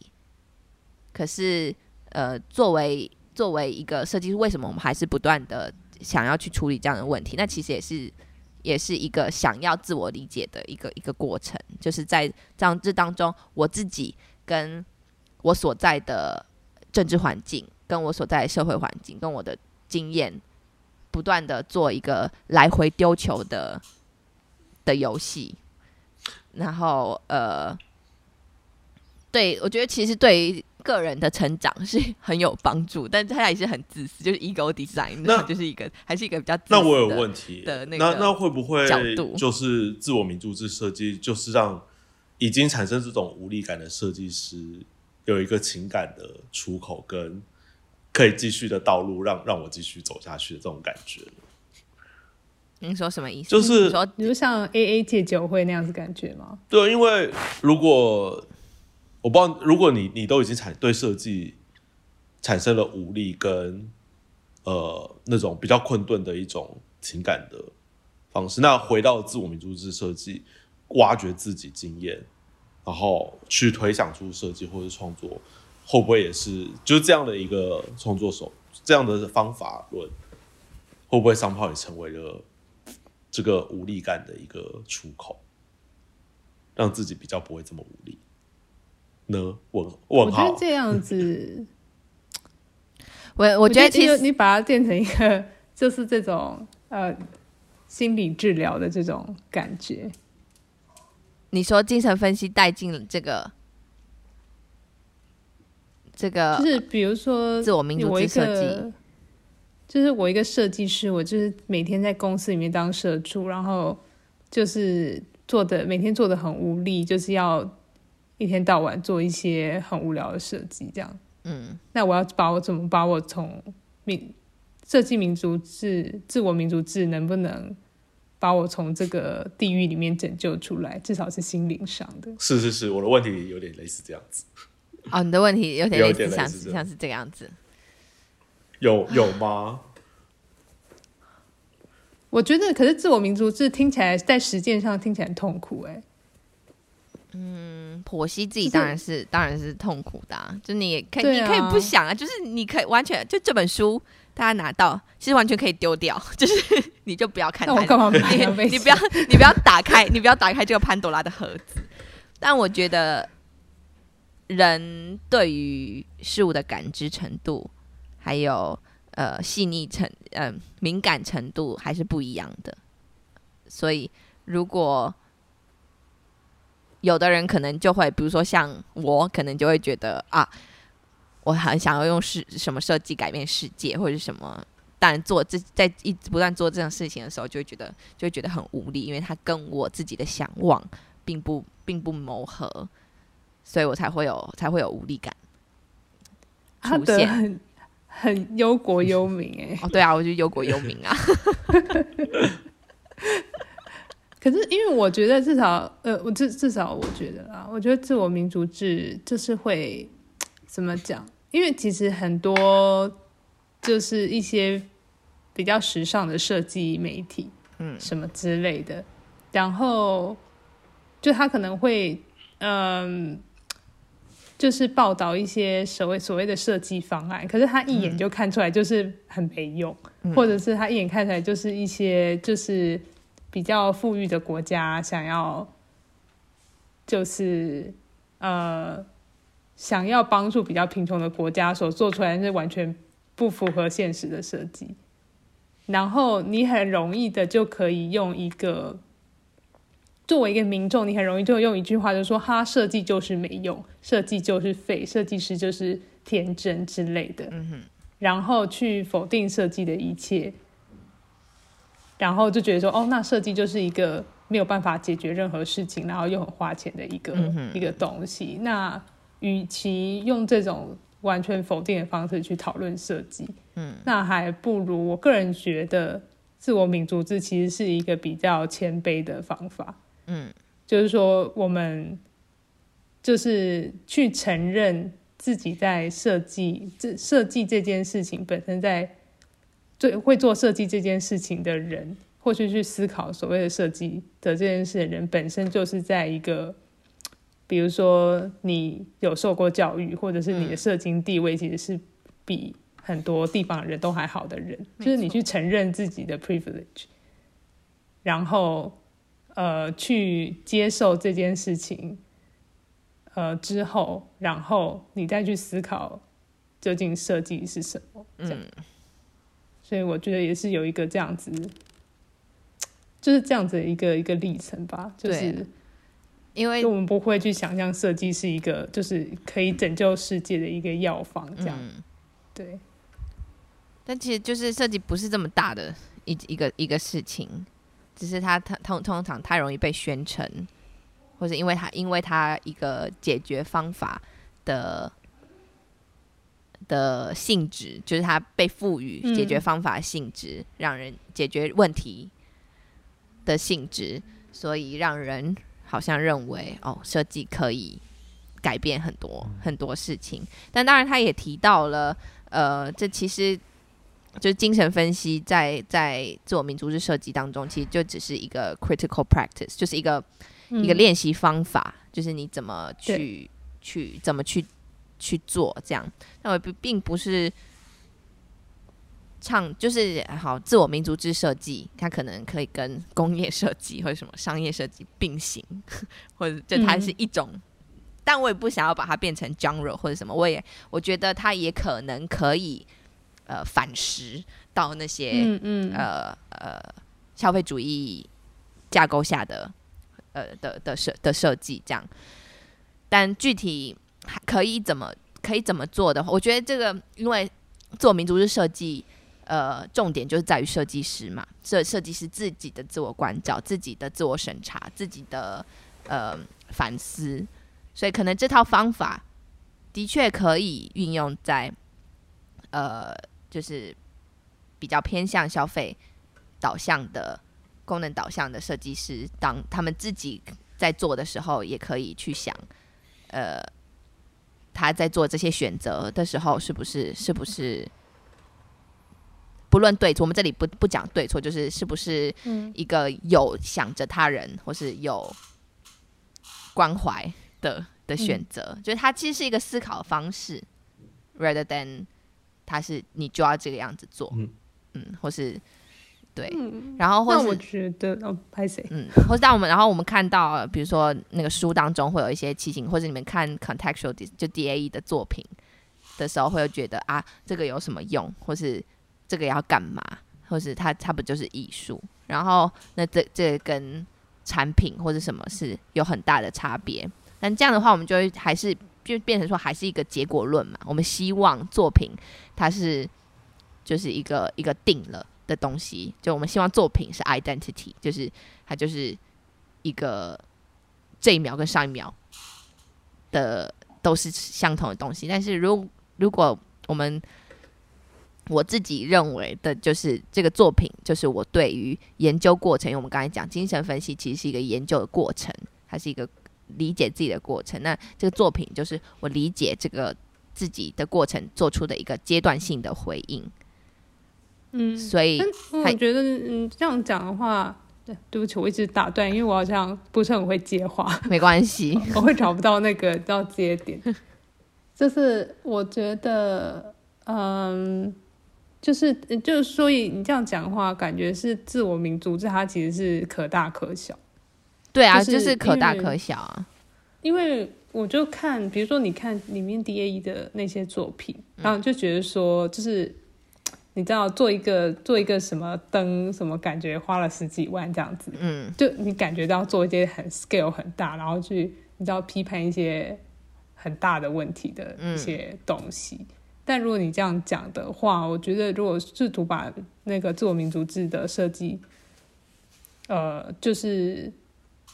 可是呃，作为作为一个设计师，为什么我们还是不断的？想要去处理这样的问题，那其实也是也是一个想要自我理解的一个一个过程，就是在这样这当中，我自己跟我所在的政治环境，跟我所在的社会环境，跟我的经验，不断的做一个来回丢球的的游戏，然后呃，对，我觉得其实对于。个人的成长是很有帮助，但他也是很自私，就是 ego design，那就是一个还是一个比较自私的。那我有问题的那那那会不会就是自我民族制设计，就是让已经产生这种无力感的设计师有一个情感的出口，跟可以继续的道路让，让让我继续走下去的这种感觉？您说什么意思？就是你说，比如像 AA 戒酒会那样子感觉吗？对，因为如果。我不知道，如果你你都已经产对设计产生了无力跟呃那种比较困顿的一种情感的方式，那回到自我民族制设计，挖掘自己经验，然后去推想出设计或者创作，会不会也是就是这样的一个创作手这样的方法论，会不会商炮也成为了这个无力感的一个出口，让自己比较不会这么无力？呢，我我觉得这样子，我我觉得其实你把它变成一个，就是这种呃心理治疗的这种感觉，你说精神分析带进了这个这个，就是比如说自我民主之设计，就是我一个设计师，我就是每天在公司里面当社畜，然后就是做的每天做的很无力，就是要一天到晚做一些很无聊的设计，这样。嗯，那我要把我怎么把我从民设计民族志、自我民族志，能不能把我从这个地狱里面拯救出来？至少是心灵上的。是是是，我的问题有点类似这样子。哦，你的问题有点类似，像是像是这个样子。有有吗？我觉得，可是自我民族志听起来在实践上听起来很痛苦，哎。嗯，剖析自己当然是、是、当然是痛苦的、啊，就你也可以、啊、你可以不想啊，就是你可以完全就这本书大家拿到，其实完全可以丢掉，就是你就不要看它，我干嘛你你不要你不要打开你不要打开这个潘朵拉的盒子。但我觉得人对于事物的感知程度，还有呃细腻程嗯、呃、敏感程度还是不一样的，所以如果。有的人可能就会，比如说像我，可能就会觉得啊，我很想要用是什么设计改变世界，或者是什么。但做这在一直不断做这种事情的时候，就会觉得就会觉得很无力，因为他跟我自己的向往并不并不谋合，所以我才会有才会有无力感出现。很很忧国忧民哎、欸！哦，对啊，我就忧国忧民啊。可是，因为我觉得至少，呃，我至至少我觉得啊，我觉得自我民族志就是会怎么讲？因为其实很多就是一些比较时尚的设计媒体，嗯，什么之类的，然后就他可能会，嗯，就是报道一些所谓所谓的设计方案，可是他一眼就看出来就是很没用，嗯，或者是他一眼看出来就是一些就是。比较富裕的国家想要，就是呃，想要帮助比较贫穷的国家所做出来是完全不符合现实的设计，然后你很容易的就可以用一个作为一个民众，你很容易就用一句话就说：“哈，设计就是没用，设计就是废，设计师就是天真之类的。”嗯哼，然后去否定设计的一切。然后就觉得说，哦，那设计就是一个没有办法解决任何事情，然后又很花钱的一个、嗯、一个东西。那与其用这种完全否定的方式去讨论设计，嗯，那还不如我个人觉得，自我民族志其实是一个比较谦卑的方法。嗯，就是说，我们就是去承认自己在设计这设计这件事情本身在。最会做设计这件事情的人，或是去思考所谓的设计的这件事的人，本身就是在一个，比如说你有受过教育，或者是你的社经地位其实是比很多地方的人都还好的人，就是你去承认自己的 privilege，然后呃去接受这件事情，呃之后，然后你再去思考究竟设计是什么，这样。所以我觉得也是有一个这样子，就是这样子的一个一个历程吧。就是因为我们不会去想象设计是一个就是可以拯救世界的一个药方这样。嗯、对。但其实就是设计不是这么大的一一个一个事情，只是它它通通常太容易被宣称，或者因为它因为它一个解决方法的。的性质就是它被赋予解决方法性质，嗯、让人解决问题的性质，所以让人好像认为哦，设计可以改变很多很多事情。但当然，他也提到了，呃，这其实就是精神分析在在自我民族式设计当中，其实就只是一个 critical practice，就是一个、嗯、一个练习方法，就是你怎么去去怎么去。去做这样，那我并并不是唱，就是好自我民族制设计，它可能可以跟工业设计或者什么商业设计并行，或者就它是一种，嗯、但我也不想要把它变成 genre 或者什么，我也我觉得它也可能可以呃反噬到那些嗯嗯。呃呃消费主义架构下的呃的的设的设计这样。但具体还可以怎么可以怎么做的话，我觉得这个因为做民族式设计，呃，重点就是在于设计师嘛，设设计师自己的自我关照、自己的自我审查、自己的呃反思，所以可能这套方法的确可以运用在呃，就是比较偏向消费导向的功能导向的设计师，当他们自己在做的时候，也可以去想。呃，他在做这些选择的时候，是不是是不是不论对错？我们这里不不讲对错，就是是不是一个有想着他人或是有关怀的的选择？嗯、就是他其实是一个思考的方式，rather than 他是你就要这个样子做，嗯，嗯或是。对，嗯、然后或是我觉得哦，拍谁？嗯，或是当我们然后我们看到，比如说那个书当中会有一些奇形，或者你们看 contextual 就 DAE 的作品的时候，会觉得啊，这个有什么用，或是这个要干嘛，或是它它不就是艺术？然后那这这跟产品或者什么是有很大的差别。但这样的话，我们就会还是就变成说还是一个结果论嘛。我们希望作品它是就是一个一个定了。的东西，就我们希望作品是 identity，就是它就是一个这一秒跟上一秒的都是相同的东西。但是如如果我们我自己认为的，就是这个作品，就是我对于研究过程，因为我们刚才讲精神分析其实是一个研究的过程，它是一个理解自己的过程。那这个作品就是我理解这个自己的过程做出的一个阶段性的回应。嗯，所以我觉得，嗯，这样讲的话，对，对不起，我一直打断，因为我好像不是很会接话。没关系，我会找不到那个要接点。就是我觉得，嗯，就是就是，所以你这样讲的话，感觉是自我民族这，它其实是可大可小。对啊，就是、就是可大可小啊。因为我就看，比如说你看里面 DAE 的那些作品，然后就觉得说，就是。你知道做一个做一个什么灯什么感觉花了十几万这样子，嗯，就你感觉到做一些很 scale 很大，然后去你知道批判一些很大的问题的一些东西。嗯、但如果你这样讲的话，我觉得如果试图把那个自我民族制的设计，呃，就是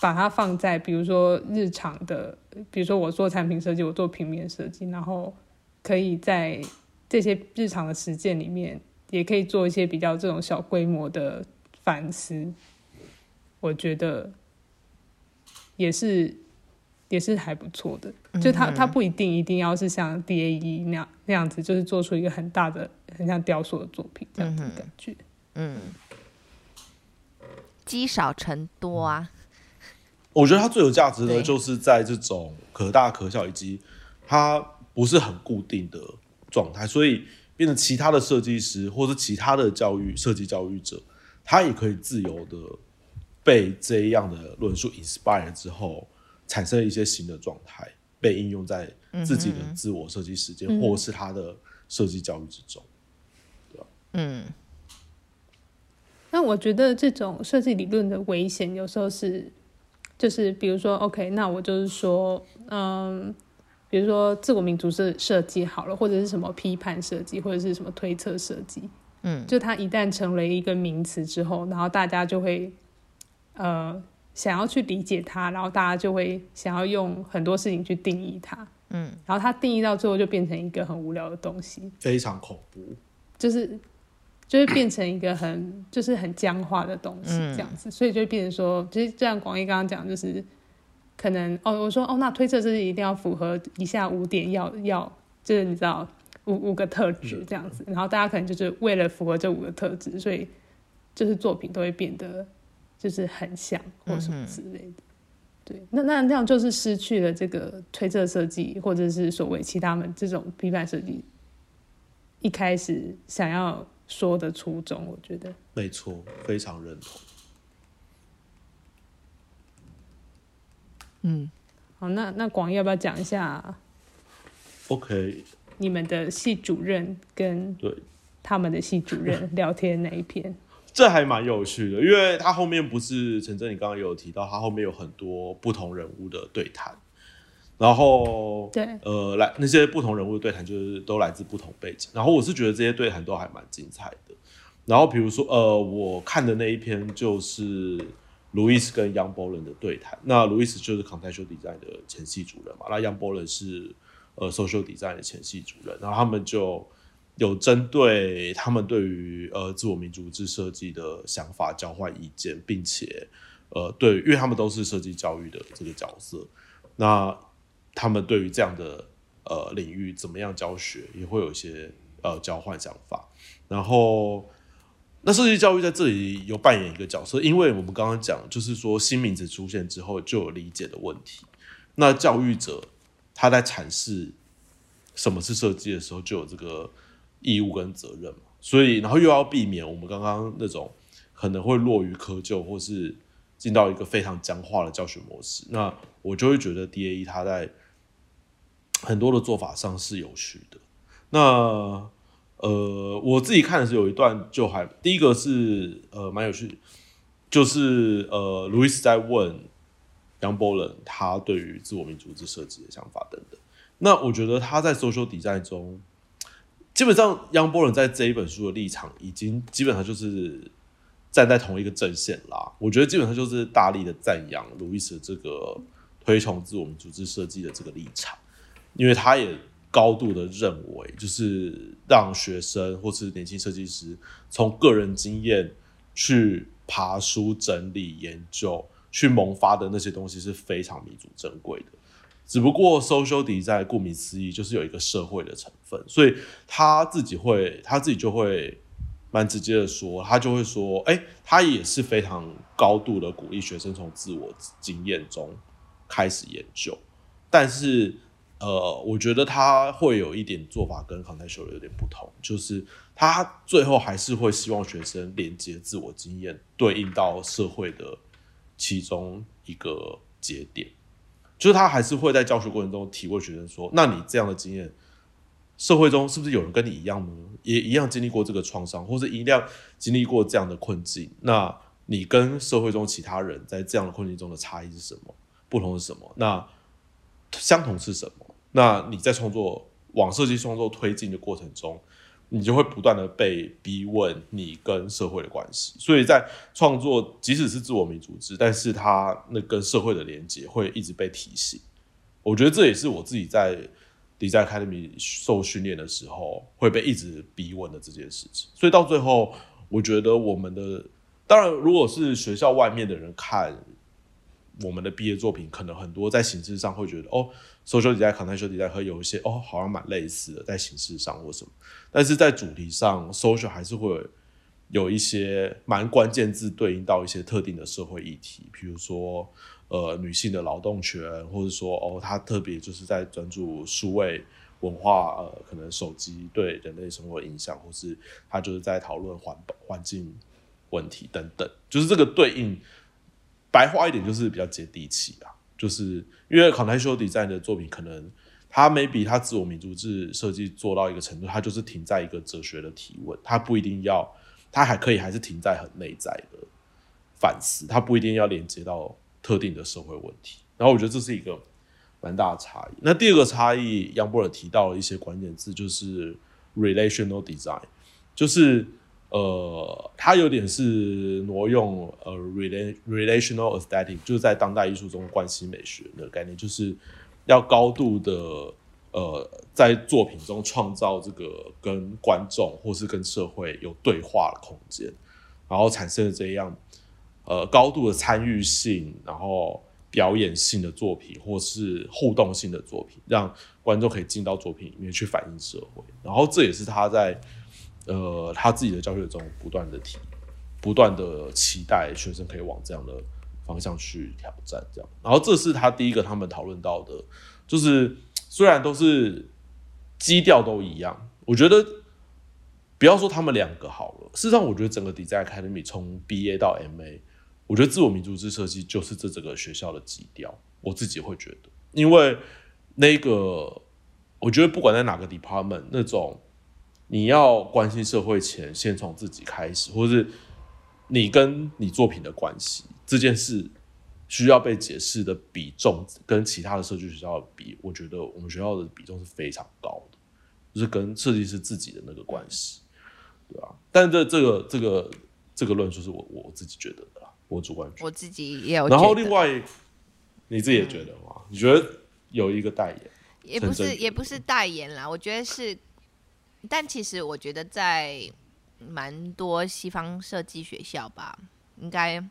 把它放在比如说日常的，比如说我做产品设计，我做平面设计，然后可以在。这些日常的实践里面，也可以做一些比较这种小规模的反思，我觉得也是也是还不错的。就它它不一定一定要是像 DAE 那样那样子，就是做出一个很大的很像雕塑的作品这样子的感觉。嗯，积少成多啊。我觉得它最有价值的就是在这种可大可小，以及它不是很固定的。状态，所以变成其他的设计师或者其他的教育设计教育者，他也可以自由的被这样的论述 inspire 之后，产生一些新的状态，被应用在自己的自我设计实践、嗯、或是他的设计教育之中，对吧？嗯。那我觉得这种设计理论的危险，有时候是，就是比如说，OK，那我就是说，嗯。比如说自我民族设设计好了，或者是什么批判设计，或者是什么推测设计，嗯，就它一旦成为一个名词之后，然后大家就会呃想要去理解它，然后大家就会想要用很多事情去定义它，嗯，然后它定义到最后就变成一个很无聊的东西，非常恐怖，就是就是变成一个很就是很僵化的东西这样子，嗯，所以就会变成说，其实就像广义刚刚讲，就是。可能哦，我说哦，那推测是一定要符合以下五点要，要要就是你知道五五个特质这样子，然后大家可能就是为了符合这五个特质，所以就是作品都会变得就是很像或什么之类的。嗯、对，那那那样就是失去了这个推测设计或者是所谓其他们这种批判设计一开始想要说的初衷，我觉得没错，非常认同。嗯，好，那那广义要不要讲一下？OK，你们的系主任跟对他们的系主任聊天那一篇？这还蛮有趣的，因为他后面不是陈真，你刚刚有提到，他后面有很多不同人物的对谈，然后对，呃，来那些不同人物的对谈就是都来自不同背景，然后我是觉得这些对谈都还蛮精彩的。然后比如说，呃，我看的那一篇就是路易斯跟杨波伦的对谈，那路易斯就是 contextual design 的前系主任嘛，那杨波伦是呃 social design 的前系主任，然后他们就。有针对他们对于呃自我民主制设计的想法交换意见，并且呃对，因为他们都是设计教育的这个角色，那他们对于这样的呃领域怎么样教学，也会有一些呃交换想法。然后，那设计教育在这里有扮演一个角色，因为我们刚刚讲，就是说新名词出现之后就有理解的问题。那教育者他在阐释什么是设计的时候，就有这个。义务跟责任嘛，所以然后又要避免我们刚刚那种可能会落于窠臼，或是进到一个非常僵化的教学模式，那我就会觉得 DAE 他在很多的做法上是有趣的。那呃，我自己看的是有一段就还第一个是呃蛮有趣，就是呃路易斯在问杨伯伦他对于自我民主制设计的想法等等。那我觉得他在 social 底债中。基本上，杨波伦在这一本书的立场已经基本上就是站在同一个阵线啦。我觉得基本上就是大力的赞扬路易斯这个推崇自我民主制设计的这个立场，因为他也高度的认为，就是让学生或是年轻设计师从个人经验去爬书、整理、研究、去萌发的那些东西是非常弥足珍贵的。只不过 social design 顾名思义就是有一个社会的成分，所以他自己会，他自己就会蛮直接的说，他就会说，哎、他也是非常高度的鼓励学生从自我经验中开始研究，但是，呃，我觉得他会有一点做法跟 contextual 有点不同，就是他最后还是会希望学生连接自我经验对应到社会的其中一个节点。就是他还是会在教学过程中提问学生说：“那你这样的经验，社会中是不是有人跟你一样呢？也一样经历过这个创伤，或者一样经历过这样的困境？那你跟社会中其他人在这样的困境中的差异是什么？不同是什么？那相同是什么？那你在创作往设计创作推进的过程中？”你就会不断的被逼问你跟社会的关系，所以在创作，即使是自我民主制，但是它那跟社会的连接会一直被提醒。我觉得这也是我自己在 Design Academy 受训练的时候会被一直逼问的这件事情。所以到最后，我觉得我们的，当然如果是学校外面的人看。我们的毕业作品可能很多在形式上会觉得哦，social design、contextual design 会有一些哦，好像蛮类似的在形式上或什么，但是在主题上，social 还是会有一些蛮关键字对应到一些特定的社会议题，比如说呃女性的劳动权，或者说哦，他特别就是在专注数位文化呃可能手机对人类生活影响，或是他就是在讨论环保环境问题等等，就是这个对应。白话一点就是比较接地气啊，就是因为 contextual design 的作品，可能他 maybe 他自我民族制设计做到一个程度，他就是停在一个哲学的提问，他不一定要，他还可以还是停在很内在的反思，他不一定要连接到特定的社会问题。然后我觉得这是一个蛮大的差异。那第二个差异，杨博尔提到了一些关键字，就是 relational design，就是。呃，它有点是挪用呃 relational aesthetic，就是在当代艺术中关系美学的概念，就是要高度的呃在作品中创造这个跟观众或是跟社会有对话的空间，然后产生了这样呃高度的参与性，然后表演性的作品或是互动性的作品，让观众可以进到作品里面去反映社会，然后这也是他在。呃，他自己的教学中不断的提，不断的期待学生可以往这样的方向去挑战，这样。然后这是他第一个他们讨论到的，就是虽然都是基调都一样，我觉得不要说他们两个好了。事实上，我觉得整个 Design Academy 从 BA 到 MA，我觉得自我民主制设计就是这整个学校的基调。我自己会觉得，因为那个我觉得不管在哪个 department 那种。你要关心社会前，先从自己开始，或是你跟你作品的关系这件事需要被解释的比重，跟其他的设计学校比，我觉得我们学校的比重是非常高的，就是跟设计师自己的那个关系，对啊。但这这个这个这个论述是我我自己觉得的，我主观我自己也有。然后另外，你自己也觉得吗？嗯、你觉得有一个代言？也不是也不是代言啦，我觉得是，但其实我觉得在蛮多西方设计学校吧，应该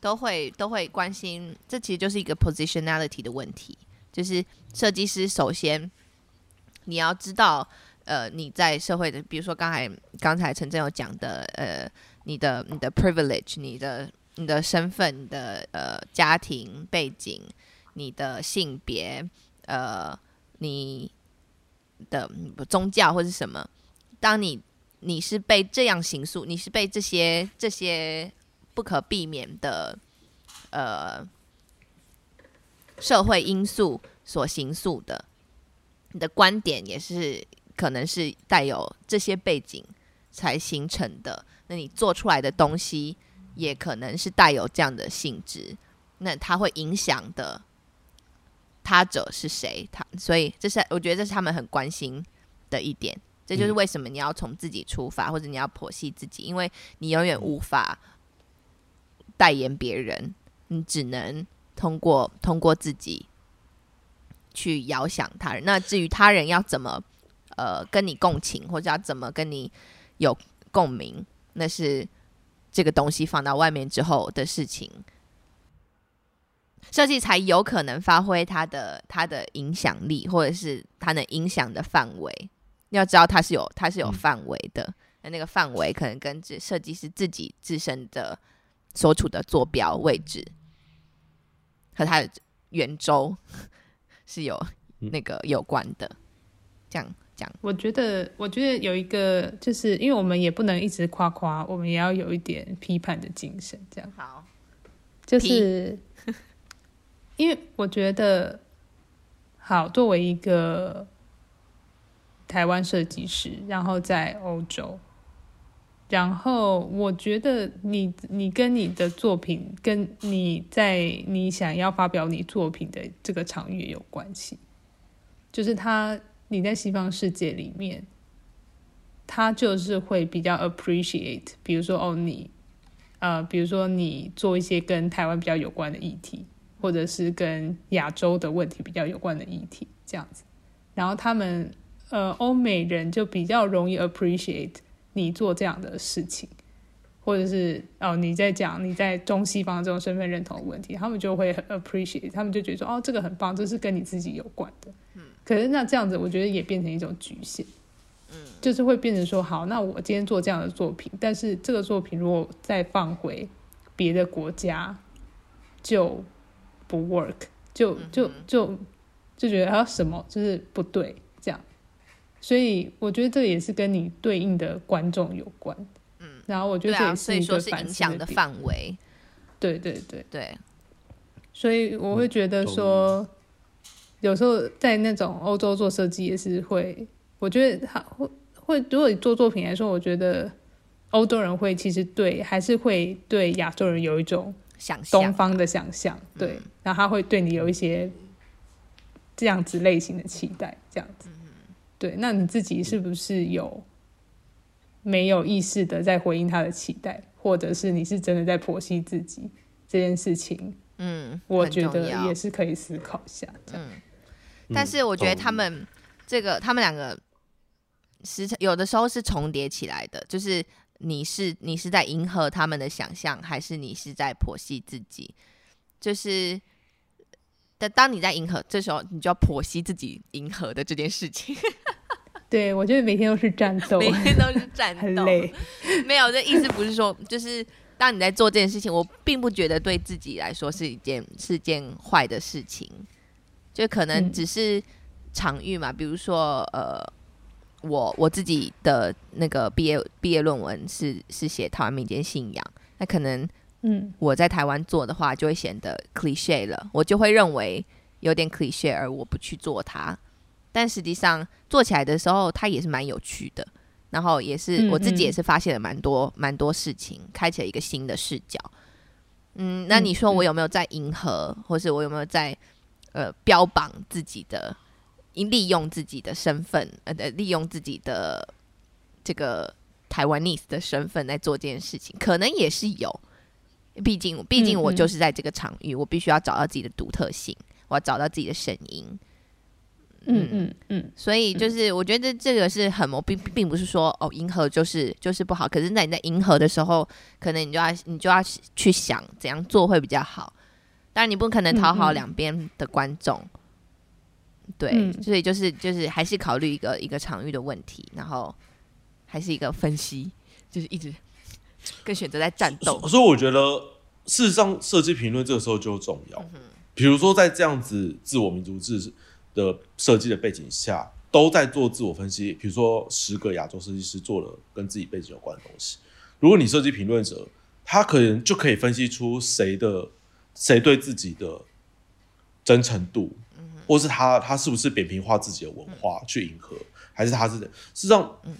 都会都会关心，这其实就是一个 positionality 的问题，就是设计师首先你要知道，呃，你在社会的，比如说刚才刚才陈正有讲的，呃，你的你的 privilege，你的你的身份，你的呃家庭背景，你的性别。呃，你的宗教或是什么？当你你是被这样形塑，你是被这些这些不可避免的呃社会因素所形塑的，你的观点也是可能是带有这些背景才形成的。那你做出来的东西也可能是带有这样的性质，那它会影响的。他者是谁？他，所以这是我觉得这是他们很关心的一点。这就是为什么你要从自己出发，或者你要剖析自己，因为你永远无法代言别人，你只能通过通过自己去遥想他人。那至于他人要怎么呃跟你共情，或者要怎么跟你有共鸣，那是这个东西放到外面之后的事情。设计才有可能发挥它的它的影响力，或者是它能影响的范围。要知道它是有它是有范围的，那、嗯、那个范围可能跟这设计师自己自身的所处的坐标位置和它的圆周 是有那个有关的。这样讲，我觉得我觉得有一个，就是因为我们也不能一直夸夸，我们也要有一点批判的精神。这样好，就是。因为我觉得，好，作为一个台湾设计师，然后在欧洲，然后我觉得你你跟你的作品，跟你在你想要发表你作品的这个场域有关系，就是他你在西方世界里面，他就是会比较 appreciate，比如说哦你，呃，比如说你做一些跟台湾比较有关的议题。或者是跟亚洲的问题比较有关的议题，这样子，然后他们呃欧美人就比较容易 appreciate 你做这样的事情，或者是哦你在讲你在中西方这种身份认同的问题，他们就会很 appreciate，他们就觉得说哦这个很棒，这是跟你自己有关的。嗯，可是那这样子我觉得也变成一种局限，嗯，就是会变成说好，那我今天做这样的作品，但是这个作品如果再放回别的国家，就不 work 就就就就觉得啊什么就是不对这样，所以我觉得这也是跟你对应的观众有关。嗯，然后我觉得这也是一个反响的范围。对对对对，所以我会觉得说，有时候在那种欧洲做设计也是会，我觉得他会会，如果你做作品来说，我觉得欧洲人会其实对还是会对亚洲人有一种。想象东方的想象，对，嗯、然后他会对你有一些这样子类型的期待，这样子，嗯、对。那你自己是不是有没有意识的在回应他的期待，或者是你是真的在剖析自己这件事情？嗯，我觉得也是可以思考一下。嗯，但是我觉得他们这个，他们两个时常有的时候是重叠起来的，就是。你是你是在迎合他们的想象，还是你是在剖析自己？就是，但当你在迎合，这时候你就要剖析自己迎合的这件事情。对，我觉得每天都是战斗，每天都是战斗，很累。没有，这意思不是说，就是当你在做这件事情，我并不觉得对自己来说是一件是一件坏的事情，就可能只是场域嘛，嗯、比如说呃。我我自己的那个毕业毕业论文是是写台湾民间信仰，那可能嗯。我在台湾做的话就会显得 cliche 了，我就会认为有点 cliche，而我不去做它。但实际上做起来的时候，它也是蛮有趣的，然后也是嗯我自己也是发现了蛮多蛮、嗯、多事情，开启了一个新的视角。嗯，那你说我有没有在迎合，嗯、或是我有没有在呃标榜自己的，利用自己的身份，呃，利用自己的这个台湾 nese 的身份来做这件事情，可能也是有。毕竟，毕竟我就是在这个场域，嗯嗯我必须要找到自己的独特性，我要找到自己的声音。嗯嗯嗯，所以就是我觉得这个是很模，并并不是说哦，迎合就是就是不好。可是，在你在迎合的时候，可能你就要你就要去想怎样做会比较好。当然，你不可能讨好两边的观众。对，嗯、所以就是就是还是考虑一个一个场域的问题，然后还是一个分析，就是一直跟选择在战斗。所以我觉得，事实上，设计评论这个时候就重要。嗯、比如说，在这样子自我民族志的设计的背景下，都在做自我分析。比如说，十个亚洲设计师做了跟自己背景有关的东西。如果你设计评论者，他可能就可以分析出谁的谁对自己的真诚度，嗯、或是他他是不是扁平化自己的文化去迎合，嗯、还是他是事实上，嗯，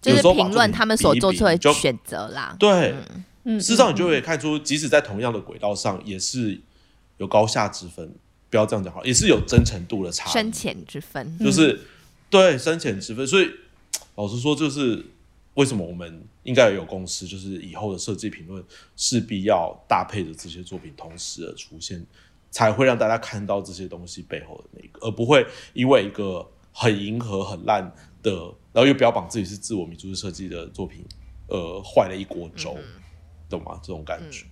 就是评论他们所做出的选择啦。对，嗯，事实上你就会看出，即使在同样的轨道上，也是有高下之分。不要这样讲好，也是有真诚度的差，深浅之分，就是、嗯、对深浅之分。所以老实说，就是为什么我们应该有共识，就是以后的设计评论势必要搭配着这些作品同时而出现，才会让大家看到这些东西背后的那个，而不会因为一个很迎合、很烂的，然后又标榜自己是自我民族设计的作品，呃，坏了一锅粥，嗯、懂吗？这种感觉。嗯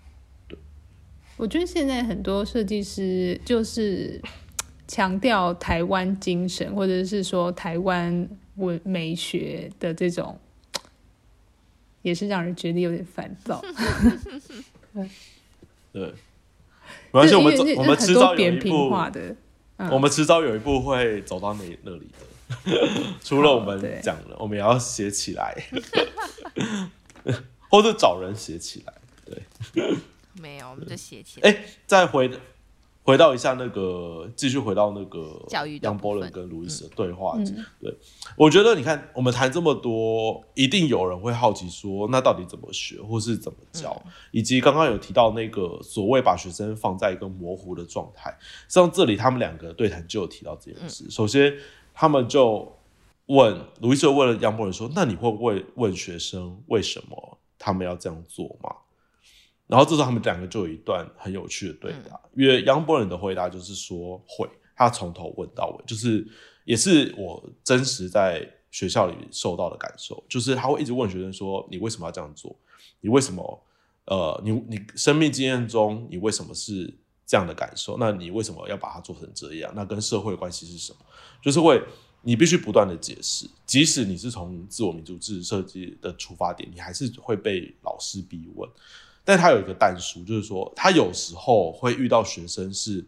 我觉得现在很多设计师就是强调台湾精神，或者是说台湾文美学的这种，也是让人觉得有点烦躁。对，而且我们我们迟早有扁平化的，嗯、我们迟早有一步会走到那那里的。除了我们讲了，哦、我们也要写起来，或者找人写起来。对。没有，我们就写起来。哎，再回回到一下那个，继续回到那个教育杨波伦跟路易斯的对话。嗯、对，我觉得你看，我们谈这么多，一定有人会好奇说，那到底怎么学，或是怎么教？嗯、以及刚刚有提到那个所谓把学生放在一个模糊的状态，像这里他们两个对谈就有提到这件事。嗯、首先，他们就问路易斯问了杨波伦说：“那你会不会问学生为什么他们要这样做吗？”然后这时候他们两个就有一段很有趣的对答，嗯、因为杨伯伦的回答就是说会，他从头问到尾，就是也是我真实在学校里受到的感受，就是他会一直问学生说，你为什么要这样做？你为什么？呃，你你生命经验中你为什么是这样的感受？那你为什么要把它做成这样？那跟社会关系是什么？就是会你必须不断的解释，即使你是从自我民族志设计的出发点，你还是会被老师逼问。但他有一个淡书，就是说他有时候会遇到学生是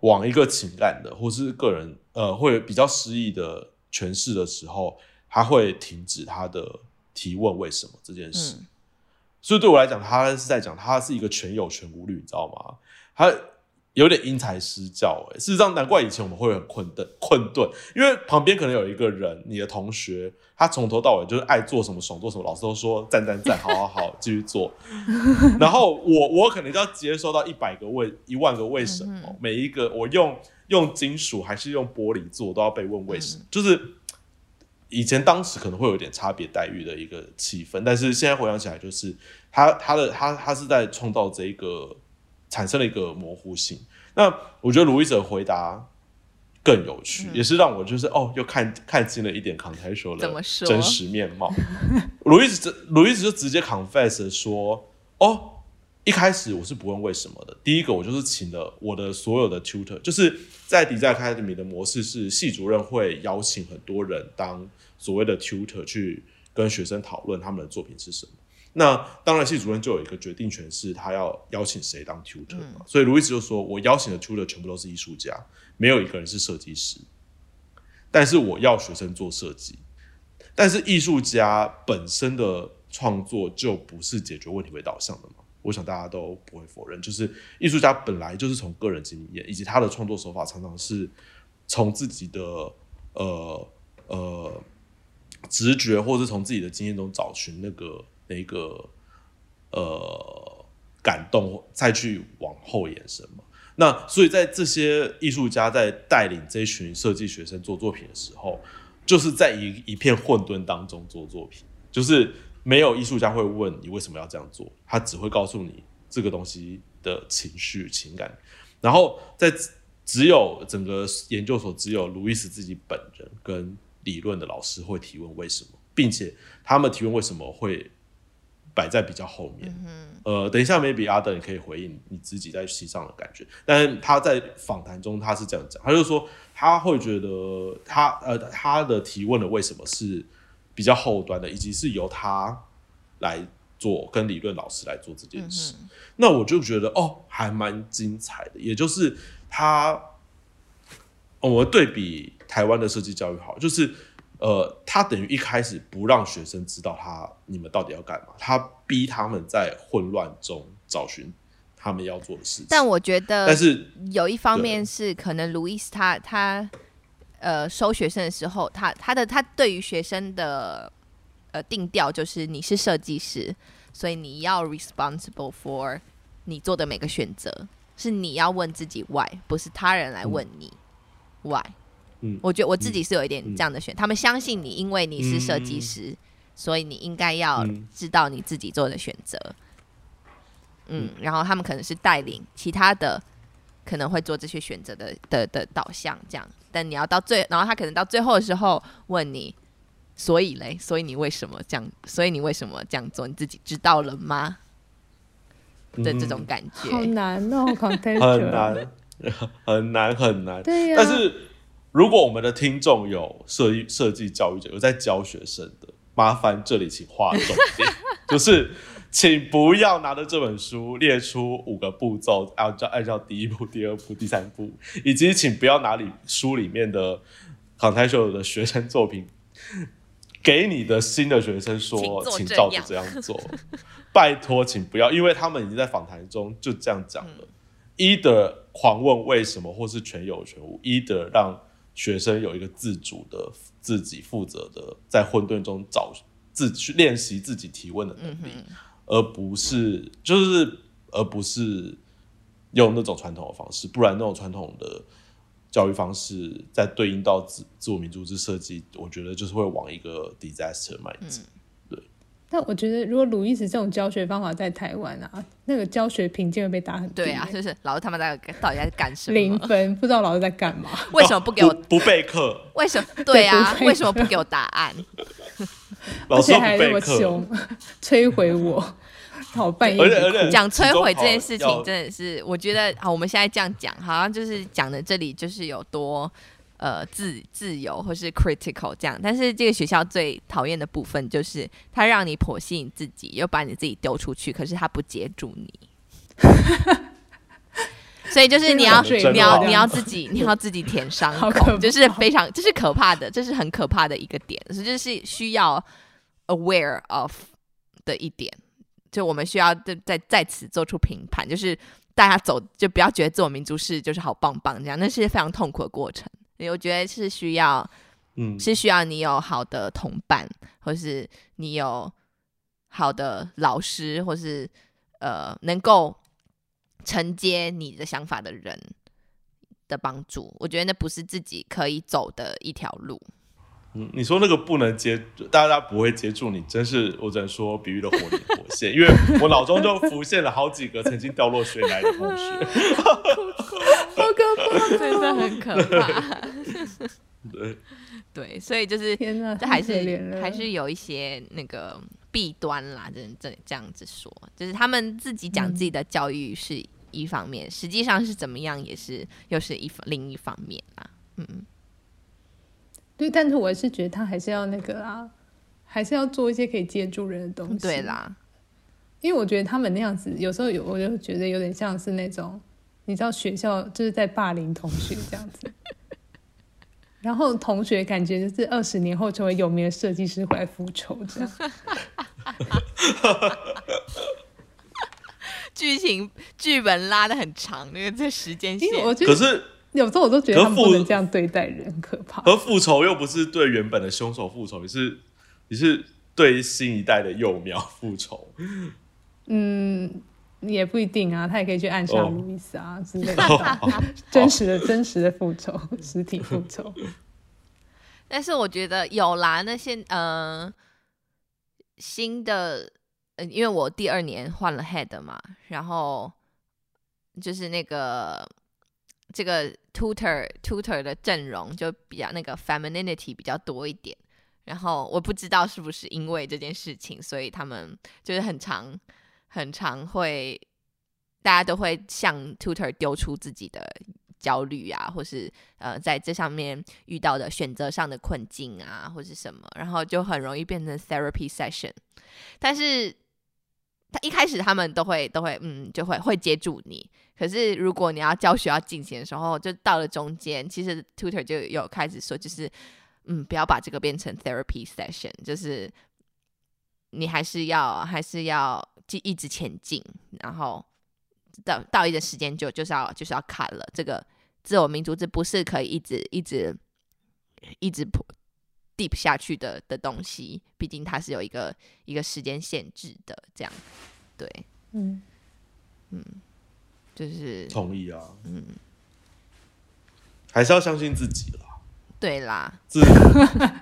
往一个情感的，或是个人呃，会比较诗意的诠释的时候，他会停止他的提问为什么这件事。嗯、所以对我来讲，他是在讲他是一个全有全无律，你知道吗？他。有点因材施教哎，事实上难怪以前我们会很困顿困顿，因为旁边可能有一个人，你的同学，他从头到尾就是爱做什么爽做什么，老师都说赞赞赞，好好好，继续做。然后我我可能就要接收到一百个为一万个为什么，每一个我用用金属还是用玻璃做，都要被问为什么。就是以前当时可能会有点差别待遇的一个气氛，但是现在回想起来，就是他他的他他是在创造这一个。产生了一个模糊性。那我觉得路易斯的回答更有趣，嗯、也是让我就是哦，又看看清了一点 contextual 的真实面貌。路易斯，路易斯就直接 confess 说：“哦，一开始我是不问为什么的。第一个，我就是请了我的所有的 tutor，就是在 Design Academy 的模式是系主任会邀请很多人当所谓的 tutor 去跟学生讨论他们的作品是什么。”那当然，系主任就有一个决定权，是他要邀请谁当 tutor 嘛。嗯、所以路易斯就说：“我邀请的 tutor 全部都是艺术家，没有一个人是设计师。但是我要学生做设计。但是艺术家本身的创作就不是解决问题为导向的嘛？我想大家都不会否认，就是艺术家本来就是从个人经验以及他的创作手法，常常是从自己的呃呃直觉，或是从自己的经验中找寻那个那个呃感动，再去往后延伸嘛。那所以在这些艺术家在带领这群设计学生做作品的时候，就是在一一片混沌当中做作品，就是没有艺术家会问你为什么要这样做，他只会告诉你这个东西的情绪情感，然后在只有整个研究所只有路易斯自己本人跟理论的老师会提问为什么，并且他们提问为什么会。摆在比较后面，呃，等一下，maybe 阿德你可以回应你自己在西藏的感觉。但是他在访谈中他是这样讲，他就说他会觉得他呃他的提问的为什么是比较后端的，以及是由他来做跟理论老师来做这件事。嗯、那我就觉得哦，还蛮精彩的。也就是他，哦、我们对比台湾的设计教育好，就是。呃，他等于一开始不让学生知道他你们到底要干嘛，他逼他们在混乱中找寻他们要做的事情。但我觉得，但是有一方面是可能路易斯他他呃收学生的时候，他他的他对于学生的呃定调就是你是设计师，所以你要 responsible for 你做的每个选择，是你要问自己 why，不是他人来问你 why。我觉得我自己是有一点这样的选，嗯、他们相信你，因为你是设计师，嗯、所以你应该要知道你自己做的选择。嗯，嗯，然后他们可能是带领其他的，可能会做这些选择的的的导向这样。但你要到最，然后他可能到最后的时候问你，所以嘞，所以你为什么这样？所以你为什么这样做？你自己知道了吗？的这种感觉，好难哦，很难，很难，很难。对呀，但是。如果我们的听众有设计设计教育者，有在教学生的，麻烦这里请划重点，就是请不要拿着这本书列出五个步骤，按照按照第一步、第二步、第三步，以及请不要拿里书里面的 contextual 的学生作品给你的新的学生说，请，照着这样做，拜托，请不要，因为他们已经在访谈中就这样讲了一的、狂问为什么，或是全有全无，either 让。学生有一个自主的、自己负责的，在混沌中找自去练习自己提问的能力，嗯、而不是就是而不是用那种传统的方式，不然那种传统的教育方式在对应到自自我民主之设计，我觉得就是会往一个 disaster 迈进。嗯但我觉得，如果鲁伊斯这种教学方法在台湾啊，那个教学评鉴会被打很低。对啊，就是老师他们在到底在干什么？零分，不知道老师在干嘛？为什么不给我不，不备课？为什么？对啊，为什么不给我答案？而且还那么凶，摧毁我，好半夜讲摧毁这件事情，真的是我觉得好。我们现在这样讲，好像就是讲的这里就是有多。呃，自自由或是 critical 这样，但是这个学校最讨厌的部分就是，他让你剖析你自己，又把你自己丢出去，可是他不接住你。所以就是你要，你要，你要自己，你要自己舔伤口，就是非常，这是可怕的，这是很可怕的一个点，所以就是需要 aware of 的一点，就我们需要在在在此做出评判，就是大家走，就不要觉得自我民族是就是好棒棒这样，那是非常痛苦的过程。我觉得是需要，嗯，是需要你有好的同伴，或是你有好的老师，或是呃能够承接你的想法的人的帮助。我觉得那不是自己可以走的一条路。嗯，你说那个不能接，大家不会接住你，真是我只能说比喻的活灵活现，因为我脑中就浮现了好几个曾经掉落水来的同学。好可怕，真的很可怕。对对，所以就是，这还是还是有一些那个弊端啦，这这这样子说，就是他们自己讲自己的教育是一方面，嗯、实际上是怎么样，也是又是一另一方面啦。嗯嗯，对，但是我是觉得他还是要那个啊，还是要做一些可以接住人的东西。对啦，因为我觉得他们那样子，有时候有我就觉得有点像是那种。你知道学校就是在霸凌同学这样子，然后同学感觉就是二十年后成为有名的设计师回来复仇这样。剧情剧本拉的很长，那个这时间线，我可是有时候我都觉得他们不能这样对待人，可怕。和复仇又不是对原本的凶手复仇，也是你是对新一代的幼苗复仇？嗯，也不一定啊，他也可以去暗杀路易斯啊、oh. 之类的，oh. 真实的、真实的复仇，实体复仇。但是我觉得有啦，那些呃新的，呃，因为我第二年换了 head 嘛，然后就是那个这个 tutor tutor 的阵容就比较那个 femininity 比较多一点。然后我不知道是不是因为这件事情，所以他们就是很常、很常会，大家都会向 tutor 丢出自己的焦虑啊，或是呃在这上面遇到的选择上的困境啊，或是什么，然后就很容易变成 therapy session。但是他一开始他们都会都会嗯就会会接住你，可是如果你要教学要进行的时候，就到了中间，其实 tutor 就有开始说就是。嗯，不要把这个变成 therapy session，就是你还是要还是要一直前进，然后到到一个时间就就是要就是要砍了。这个自我民族，这不是可以一直一直一直普 deep 下去的的东西，毕竟它是有一个一个时间限制的。这样，对，嗯嗯，就是同意啊，嗯，还是要相信自己啦。对啦，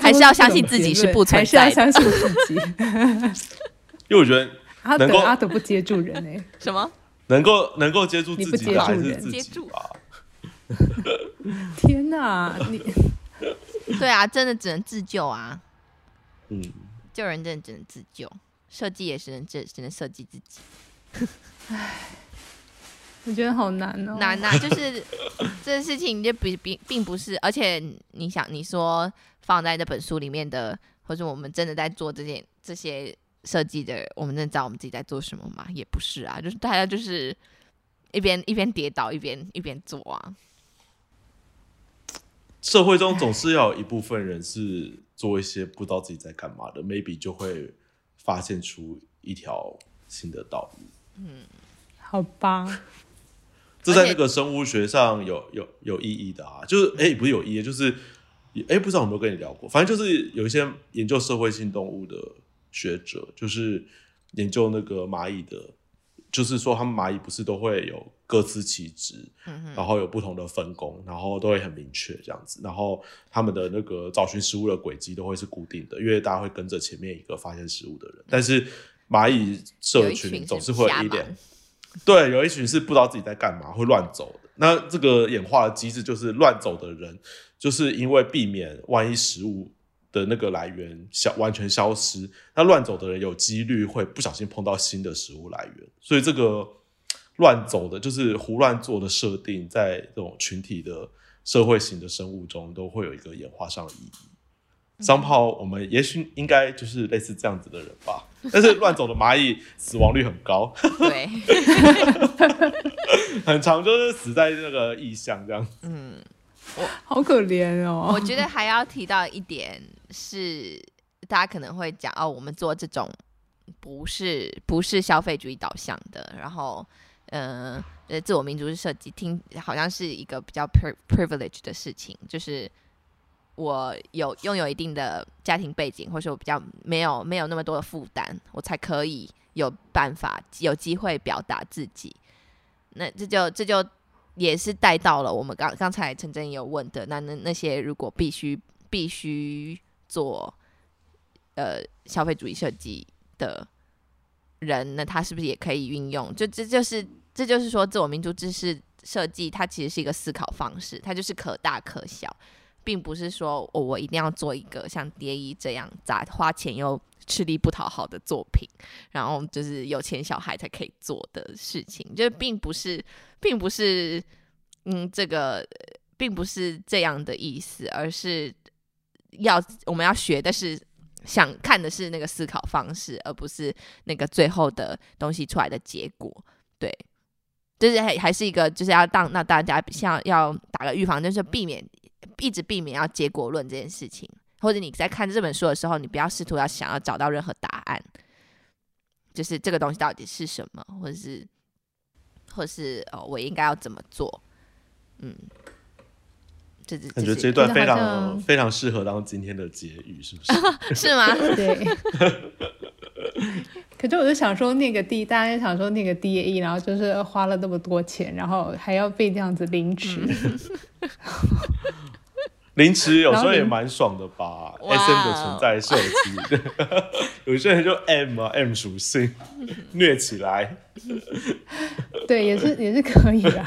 还是要相信自己是不存在的，还是要相信自己。因为我觉得阿德阿德不接住人哎，什么？能够能够接住自己的还是自己啊？天哪，你 对啊，真的只能自救啊！嗯，救人真的只能自救，设计也是能只只能设计自己。唉。我觉得好难哦，难呐、啊，就是 这个事情就比并并不是，而且你想你说放在这本书里面的，或者我们真的在做这件这些设计的，我们真的知道我们自己在做什么吗？也不是啊，就是大家就是一边一边跌倒一边一边做啊。社会中总是要有一部分人是做一些不知道自己在干嘛的，maybe 就会发现出一条新的道路。嗯，好吧。这在那个生物学上有有有意义的啊，就是哎，不是有意义，就是哎，不知道有没有跟你聊过，反正就是有一些研究社会性动物的学者，就是研究那个蚂蚁的，就是说他们蚂蚁不是都会有各司其职，然后有不同的分工，然后都会很明确这样子，然后他们的那个找寻食物的轨迹都会是固定的，因为大家会跟着前面一个发现食物的人，但是蚂蚁社群总是会有一点。对，有一群是不知道自己在干嘛，会乱走的。那这个演化的机制就是乱走的人，就是因为避免万一食物的那个来源消完全消失，那乱走的人有几率会不小心碰到新的食物来源。所以这个乱走的，就是胡乱做的设定，在这种群体的社会型的生物中，都会有一个演化上的意义。商炮，我们也许应该就是类似这样子的人吧，但是乱走的蚂蚁死亡率很高，对，很长就是死在那个异乡这样。嗯，我好可怜哦。我觉得还要提到一点是，大家可能会讲哦，我们做这种不是不是消费主义导向的，然后嗯呃，自我民主式设计，听好像是一个比较 privilege 的事情，就是。我有拥有一定的家庭背景，或者我比较没有没有那么多的负担，我才可以有办法有机会表达自己。那这就这就也是带到了我们刚刚才陈真有问的，那那那些如果必须必须做呃消费主义设计的人，那他是不是也可以运用？就这就是这就是说，自我民主知识设计，它其实是一个思考方式，它就是可大可小。并不是说我一定要做一个像蝶衣这样砸花钱又吃力不讨好的作品，然后就是有钱小孩才可以做的事情，就并不是，并不是，嗯，这个并不是这样的意思，而是要我们要学的是想看的是那个思考方式，而不是那个最后的东西出来的结果。对，就是还还是一个就是要当那大家像要打个预防，就是避免。一直避免要结果论这件事情，或者你在看这本书的时候，你不要试图要想要找到任何答案，就是这个东西到底是什么，或者是，或是哦，我应该要怎么做？嗯，这这感觉这段非常非常适合当今天的结语，是不是？是吗？对。可是我就想说，那个 D，大家就想说那个 DAE，然后就是花了那么多钱，然后还要被这样子凌迟。嗯凌迟有时候也蛮爽的吧？S M 的存在设计，有些人就 M 啊 M 属性虐起来，对，也是也是可以的。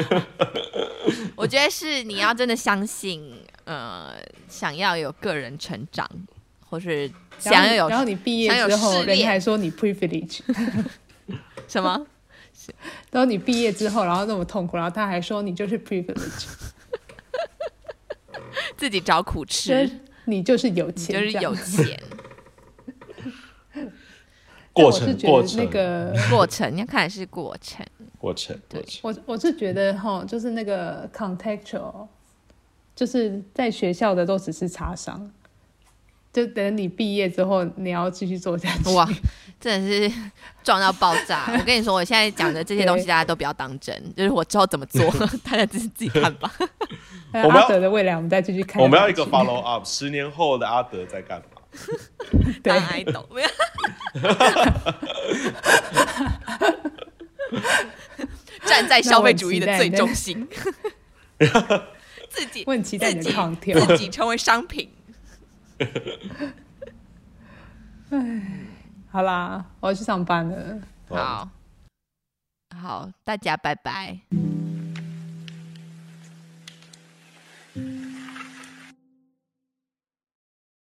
我觉得是你要真的相信，呃，想要有个人成长，或是想要有，然后你毕业之后，人人家还说你 privilege 什么？然后你毕业之后，然后那么痛苦，然后他还说你就是 privilege。自己找苦吃，你就是有钱，就是有 钱。过程，过程，那个过程，你要看的是过程，过程。对，我我是觉得哈，就是那个 contextual，就是在学校的都只是擦伤，就等你毕业之后，你要继续做下去。哇，真的是撞到爆炸！我跟你说，我现在讲的这些东西，大家都不要当真，就是我之后怎么做，大家自己自己看吧。阿德的未来，我们再继续看。我们要一个 follow up，十年后的阿德在干嘛？当 idol，站在消费主义的最中心，自己问题在你的抗跳，自己成为商品。哎，好啦，我要去上班了。好，好，大家拜拜。